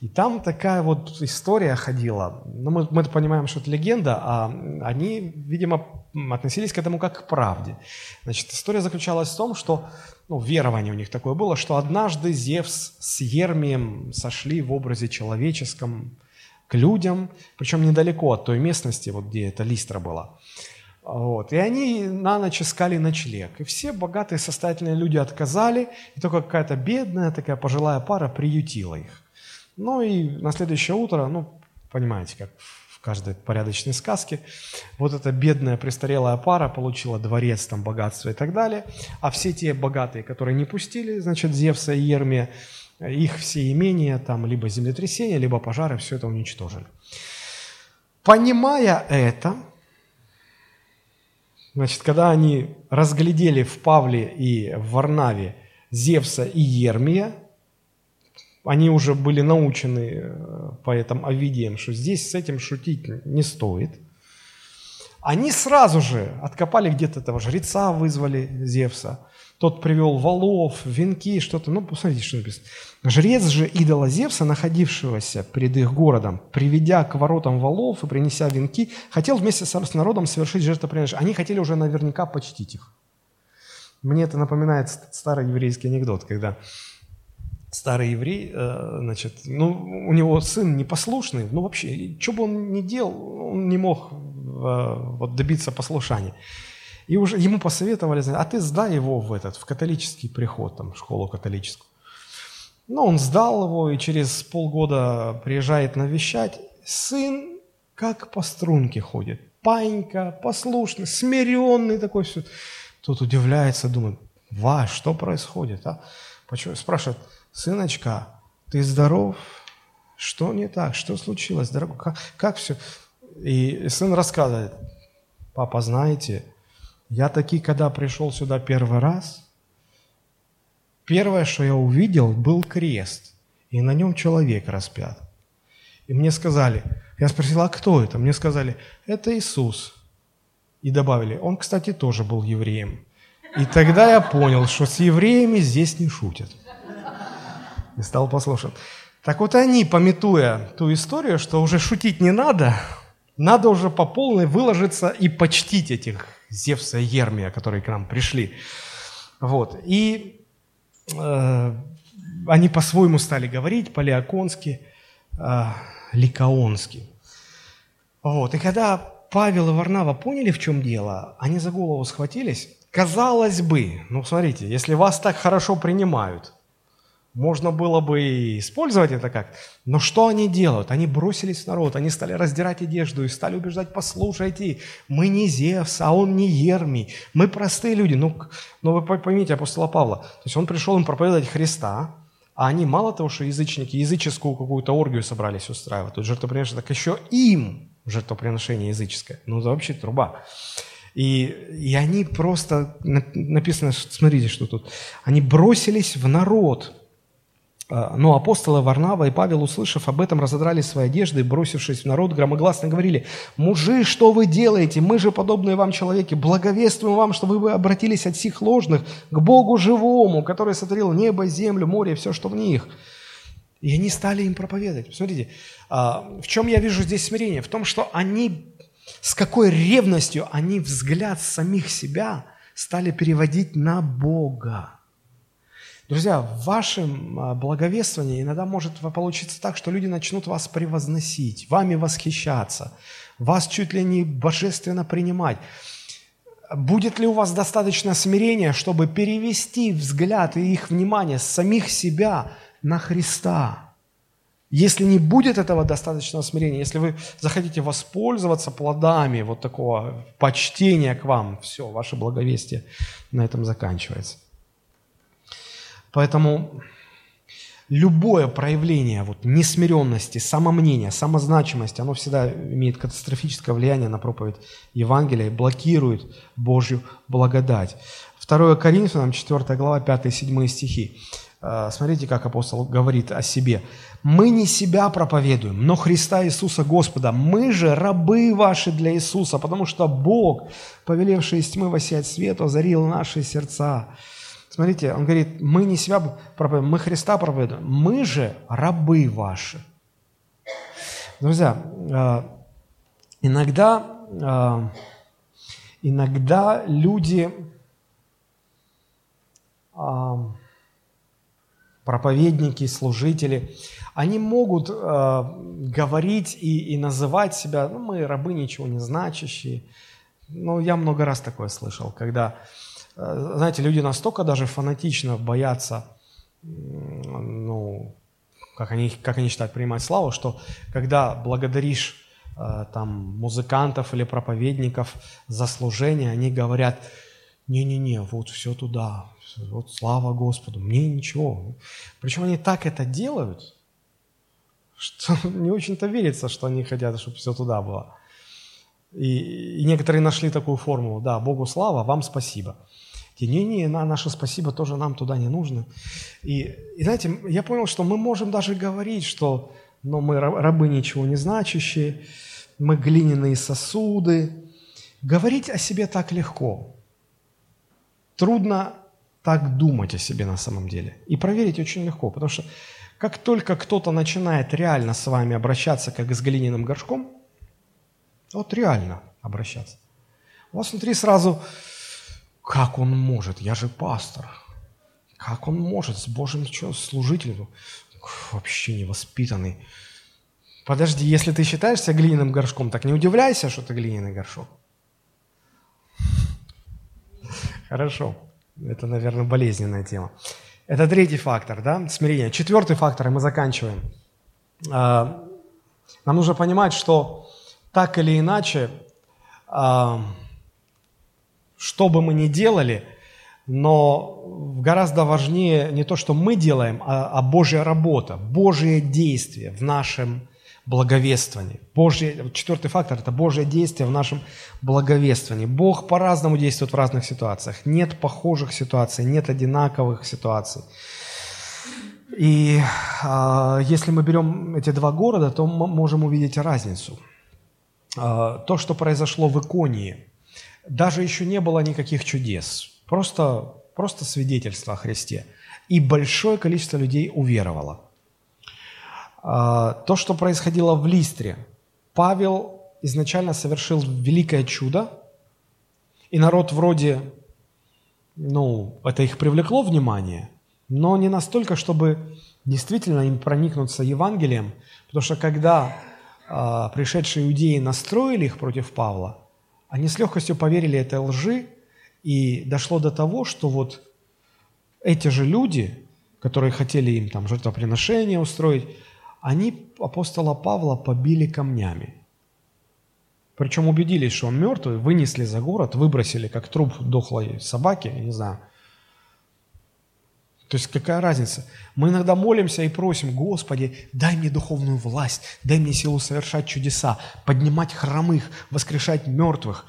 И там такая вот история ходила. Ну, мы, мы понимаем, что это легенда, а они, видимо, относились к этому как к правде. Значит, история заключалась в том, что, ну, верование у них такое было, что однажды Зевс с Ермием сошли в образе человеческом к людям, причем недалеко от той местности, вот где эта листра была. Вот. И они на ночь искали ночлег. И все богатые, состоятельные люди отказали, и только какая-то бедная такая пожилая пара приютила их. Ну и на следующее утро, ну, понимаете, как в каждой порядочной сказке, вот эта бедная престарелая пара получила дворец, там, богатство и так далее, а все те богатые, которые не пустили, значит, Зевса и Ермия, их все имения, там, либо землетрясения, либо пожары, все это уничтожили. Понимая это, значит, когда они разглядели в Павле и в Варнаве Зевса и Ермия, они уже были научены э, поэтом Овидием, что здесь с этим шутить не стоит. Они сразу же откопали где-то этого жреца, вызвали Зевса. Тот привел валов, венки, что-то. Ну, посмотрите, что написано. Жрец же идола Зевса, находившегося перед их городом, приведя к воротам валов и принеся венки, хотел вместе с народом совершить жертвоприношение. Они хотели уже наверняка почтить их. Мне это напоминает старый еврейский анекдот, когда старый еврей, э, значит, ну, у него сын непослушный, ну, вообще, что бы он ни делал, он не мог э, вот, добиться послушания. И уже ему посоветовали, а ты сдай его в этот, в католический приход, там, в школу католическую. Ну, он сдал его, и через полгода приезжает навещать. Сын как по струнке ходит. Панька, послушный, смиренный такой все. Тут удивляется, думает, ва, что происходит, а? Почему? Спрашивает, сыночка, ты здоров? Что не так? Что случилось, дорогой? Как, как все? И сын рассказывает, папа, знаете, я таки, когда пришел сюда первый раз, первое, что я увидел, был крест, и на нем человек распят. И мне сказали, я спросил, а кто это? Мне сказали, это Иисус. И добавили, он, кстати, тоже был евреем. И тогда я понял, что с евреями здесь не шутят. И стал послушен. Так вот они, пометуя ту историю, что уже шутить не надо, надо уже по полной выложиться и почтить этих Зевса и Ермия, которые к нам пришли. Вот. И э, они по-своему стали говорить, по-леоконски, э, ликаонски. Вот. И когда Павел и Варнава поняли, в чем дело, они за голову схватились. Казалось бы, ну смотрите, если вас так хорошо принимают, можно было бы использовать это как. Но что они делают? Они бросились в народ, они стали раздирать одежду и стали убеждать, послушайте, мы не Зевс, а он не Ермий, мы простые люди. Ну, ну вы поймите апостола Павла, то есть он пришел им проповедовать Христа, а они мало того, что язычники, языческую какую-то оргию собрались устраивать, тут жертвоприношение, так еще им жертвоприношение языческое. Ну, это вообще труба. И, и они просто, написано, смотрите, что тут, они бросились в народ, но апостолы Варнава и Павел, услышав об этом, разодрали свои одежды бросившись в народ, громогласно говорили, «Мужи, что вы делаете? Мы же, подобные вам человеки, благовествуем вам, чтобы вы обратились от сих ложных к Богу живому, который сотворил небо, землю, море и все, что в них». И они стали им проповедовать. Смотрите, а, в чем я вижу здесь смирение? В том, что они, с какой ревностью они взгляд самих себя стали переводить на Бога. Друзья, в вашем а, благовествовании иногда может получиться так, что люди начнут вас превозносить, вами восхищаться, вас чуть ли не божественно принимать. Будет ли у вас достаточно смирения, чтобы перевести взгляд и их внимание с самих себя на Христа? Если не будет этого достаточного смирения, если вы захотите воспользоваться плодами вот такого почтения к вам, все, ваше благовестие на этом заканчивается. Поэтому любое проявление вот, несмиренности, самомнения, самозначимости, оно всегда имеет катастрофическое влияние на проповедь Евангелия и блокирует Божью благодать. 2 Коринфянам, 4 глава, 5-7 стихи. Э, смотрите, как апостол говорит о себе. «Мы не себя проповедуем, но Христа Иисуса Господа. Мы же рабы ваши для Иисуса, потому что Бог, повелевший из тьмы воссиять свет, озарил наши сердца». Смотрите, он говорит, мы не себя проповедуем, мы Христа проповедуем, мы же рабы ваши. Друзья, э, иногда, э, иногда люди, э, проповедники, служители, они могут говорить и, и называть себя, ну, мы рабы ничего не значащие. Ну, я много раз такое слышал, когда Э, знаете, люди настолько даже фанатично боятся, ну, как они, как они считают, принимать славу, что когда благодаришь э, там музыкантов или проповедников за служение, они говорят, не-не-не, вот все туда, вот слава Господу, мне ничего. Причем они так это делают, что не очень-то верится, что они хотят, чтобы все туда было. И, и некоторые нашли такую формулу, да, Богу слава, вам спасибо. Не-не, на наше спасибо тоже нам туда не нужно. И, и знаете, я понял, что мы можем даже говорить, что но мы рабы ничего не значащие, мы глиняные сосуды. Говорить о себе так легко. Трудно так думать о себе на самом деле. И проверить очень легко, потому что как только кто-то начинает реально с вами обращаться, как с глиняным горшком, вот реально обращаться, у вас внутри сразу как он может? Я же пастор. Как он может с Божьим служителем? Вообще невоспитанный. Подожди, если ты считаешься глиняным горшком, так не удивляйся, что ты глиняный горшок. Хорошо. Это, наверное, болезненная тема. Это третий фактор, да, смирение. Четвертый фактор, и мы заканчиваем. А, нам нужно понимать, что так или иначе а, что бы мы ни делали, но гораздо важнее не то, что мы делаем, а, а Божья работа, Божье действие в нашем благовествовании. Божье, четвертый фактор – это Божье действие в нашем благовествовании. Бог по-разному действует в разных ситуациях. Нет похожих ситуаций, нет одинаковых ситуаций. И э, если мы берем эти два города, то мы можем увидеть разницу. Э, то, что произошло в Иконии – даже еще не было никаких чудес, просто, просто свидетельство о Христе. И большое количество людей уверовало. А, то, что происходило в Листре, Павел изначально совершил великое чудо, и народ вроде, ну, это их привлекло внимание, но не настолько, чтобы действительно им проникнуться Евангелием, потому что когда э, пришедшие иудеи настроили их против Павла, они с легкостью поверили этой лжи, и дошло до того, что вот эти же люди, которые хотели им там жертвоприношение устроить, они апостола Павла побили камнями. Причем убедились, что он мертвый, вынесли за город, выбросили как труп дохлой собаки, я не знаю. То есть какая разница? Мы иногда молимся и просим, Господи, дай мне духовную власть, дай мне силу совершать чудеса, поднимать хромых, воскрешать мертвых.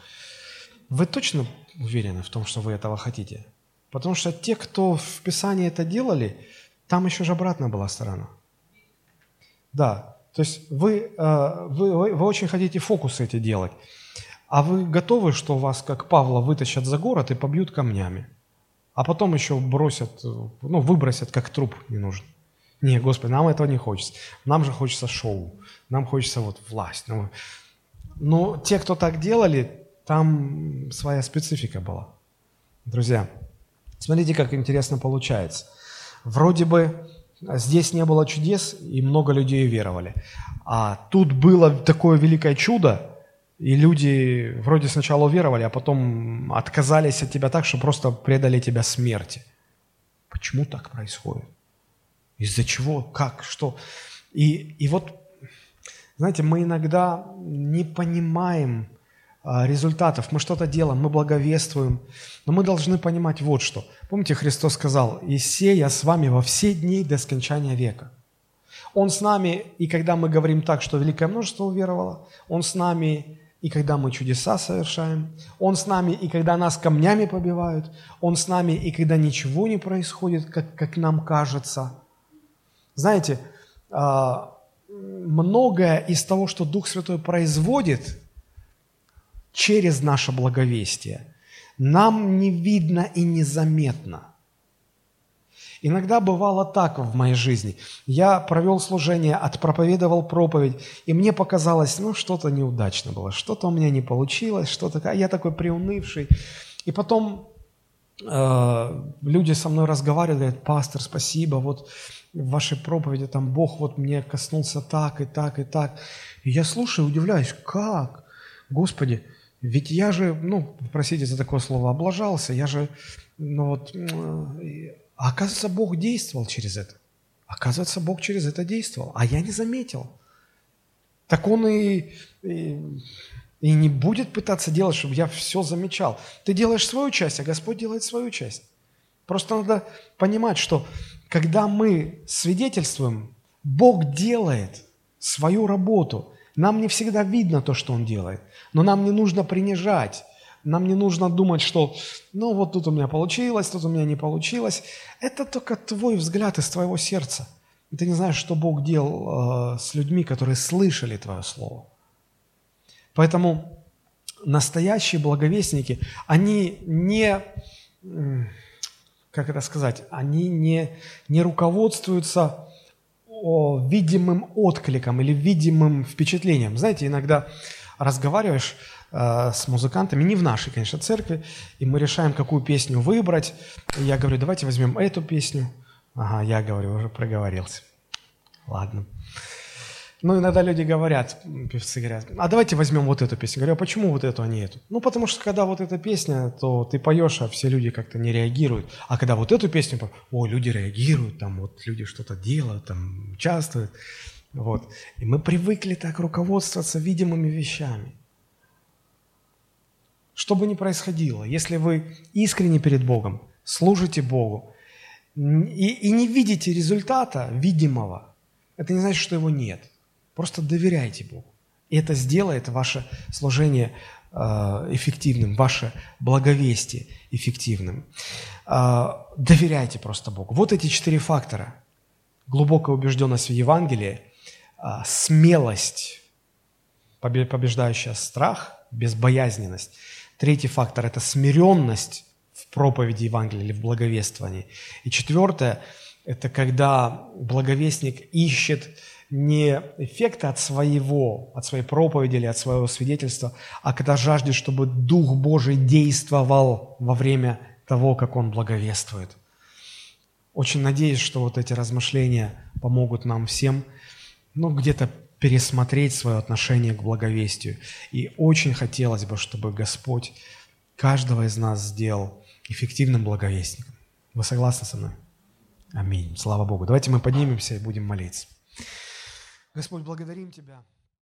Вы точно уверены в том, что вы этого хотите? Потому что те, кто в Писании это делали, там еще же обратная была сторона. Да, то есть э, вы, вы, вы очень хотите фокусы эти делать, а вы готовы, что вас, как Павла, вытащат за город и побьют камнями? А потом еще бросят, ну, выбросят, как труп не нужен. Не, Господи, нам этого не хочется. Нам же хочется шоу, нам хочется вот власть. Ну, но те, кто так делали, там своя специфика была. Друзья, смотрите, как интересно получается. Вроде бы здесь не было чудес, и много людей веровали. А тут было такое великое чудо, и люди вроде сначала уверовали, а потом отказались от тебя так, что просто предали тебя смерти. Почему так происходит? Из-за чего? Как? Что? И, и вот, знаете, мы иногда не понимаем, а, результатов, мы что-то делаем, мы благовествуем, но мы должны понимать вот что. Помните, Христос сказал, «И я с вами во все дни до скончания века». Он с нами, и когда мы говорим так, что великое множество уверовало, Он с нами, и когда мы чудеса совершаем, Он с нами, и когда нас камнями побивают, Он с нами, и когда ничего не происходит, как, как нам кажется. Знаете, а, многое из того, что Дух Святой производит через наше благовестие, нам не видно и незаметно. Иногда бывало так в моей жизни. Я провел служение, отпроповедовал проповедь, и мне показалось, ну, что-то неудачно было, что-то у меня не получилось, что-то... А я такой приунывший. И потом э, люди со мной разговаривали, говорят, пастор, спасибо, вот в вашей проповеди там Бог вот мне коснулся так и так и так. И я слушаю, удивляюсь, как? Господи, ведь я же, ну, простите за такое слово, облажался, я же, ну вот, а оказывается, Бог действовал через это. Оказывается, Бог через это действовал, а я не заметил. Так Он и, и, и не будет пытаться делать, чтобы я все замечал. Ты делаешь свою часть, а Господь делает свою часть. Просто надо понимать, что когда мы свидетельствуем, Бог делает свою работу. Нам не всегда видно то, что Он делает, но нам не нужно принижать нам не нужно думать, что ну вот тут у меня получилось, тут у меня не получилось. Это только твой взгляд из твоего сердца. Ты не знаешь, что Бог делал э, с людьми, которые слышали Твое Слово. Поэтому настоящие благовестники, они не, как это сказать, они не, не руководствуются видимым откликом или видимым впечатлением. Знаете, иногда разговариваешь с музыкантами, не в нашей, конечно, церкви, и мы решаем, какую песню выбрать. И я говорю, давайте возьмем эту песню. Ага, я говорю, уже проговорился. Ладно. Ну, иногда люди говорят, певцы говорят, а давайте возьмем вот эту песню. Говорю, а почему вот эту, а не эту? Ну, потому что когда вот эта песня, то ты поешь, а все люди как-то не реагируют. А когда вот эту песню, о, люди реагируют, там вот люди что-то делают, там участвуют. Вот. И мы привыкли так руководствоваться видимыми вещами. Что бы ни происходило, если вы искренне перед Богом, служите Богу и, и не видите результата видимого, это не значит, что его нет. Просто доверяйте Богу. И это сделает ваше служение э, эффективным, ваше благовестие эффективным. Э, доверяйте просто Богу. Вот эти четыре фактора. Глубокая убежденность в Евангелии, э, смелость, побеждающая страх, безбоязненность Третий фактор – это смиренность в проповеди Евангелия или в благовествовании. И четвертое – это когда благовестник ищет не эффекта от своего, от своей проповеди или от своего свидетельства, а когда жаждет, чтобы Дух Божий действовал во время того, как он благовествует. Очень надеюсь, что вот эти размышления помогут нам всем, ну, где-то пересмотреть свое отношение к благовестию. И очень хотелось бы, чтобы Господь каждого из нас сделал эффективным благовестником. Вы согласны со мной? Аминь. Слава Богу. Давайте мы поднимемся и будем молиться. Господь, благодарим Тебя.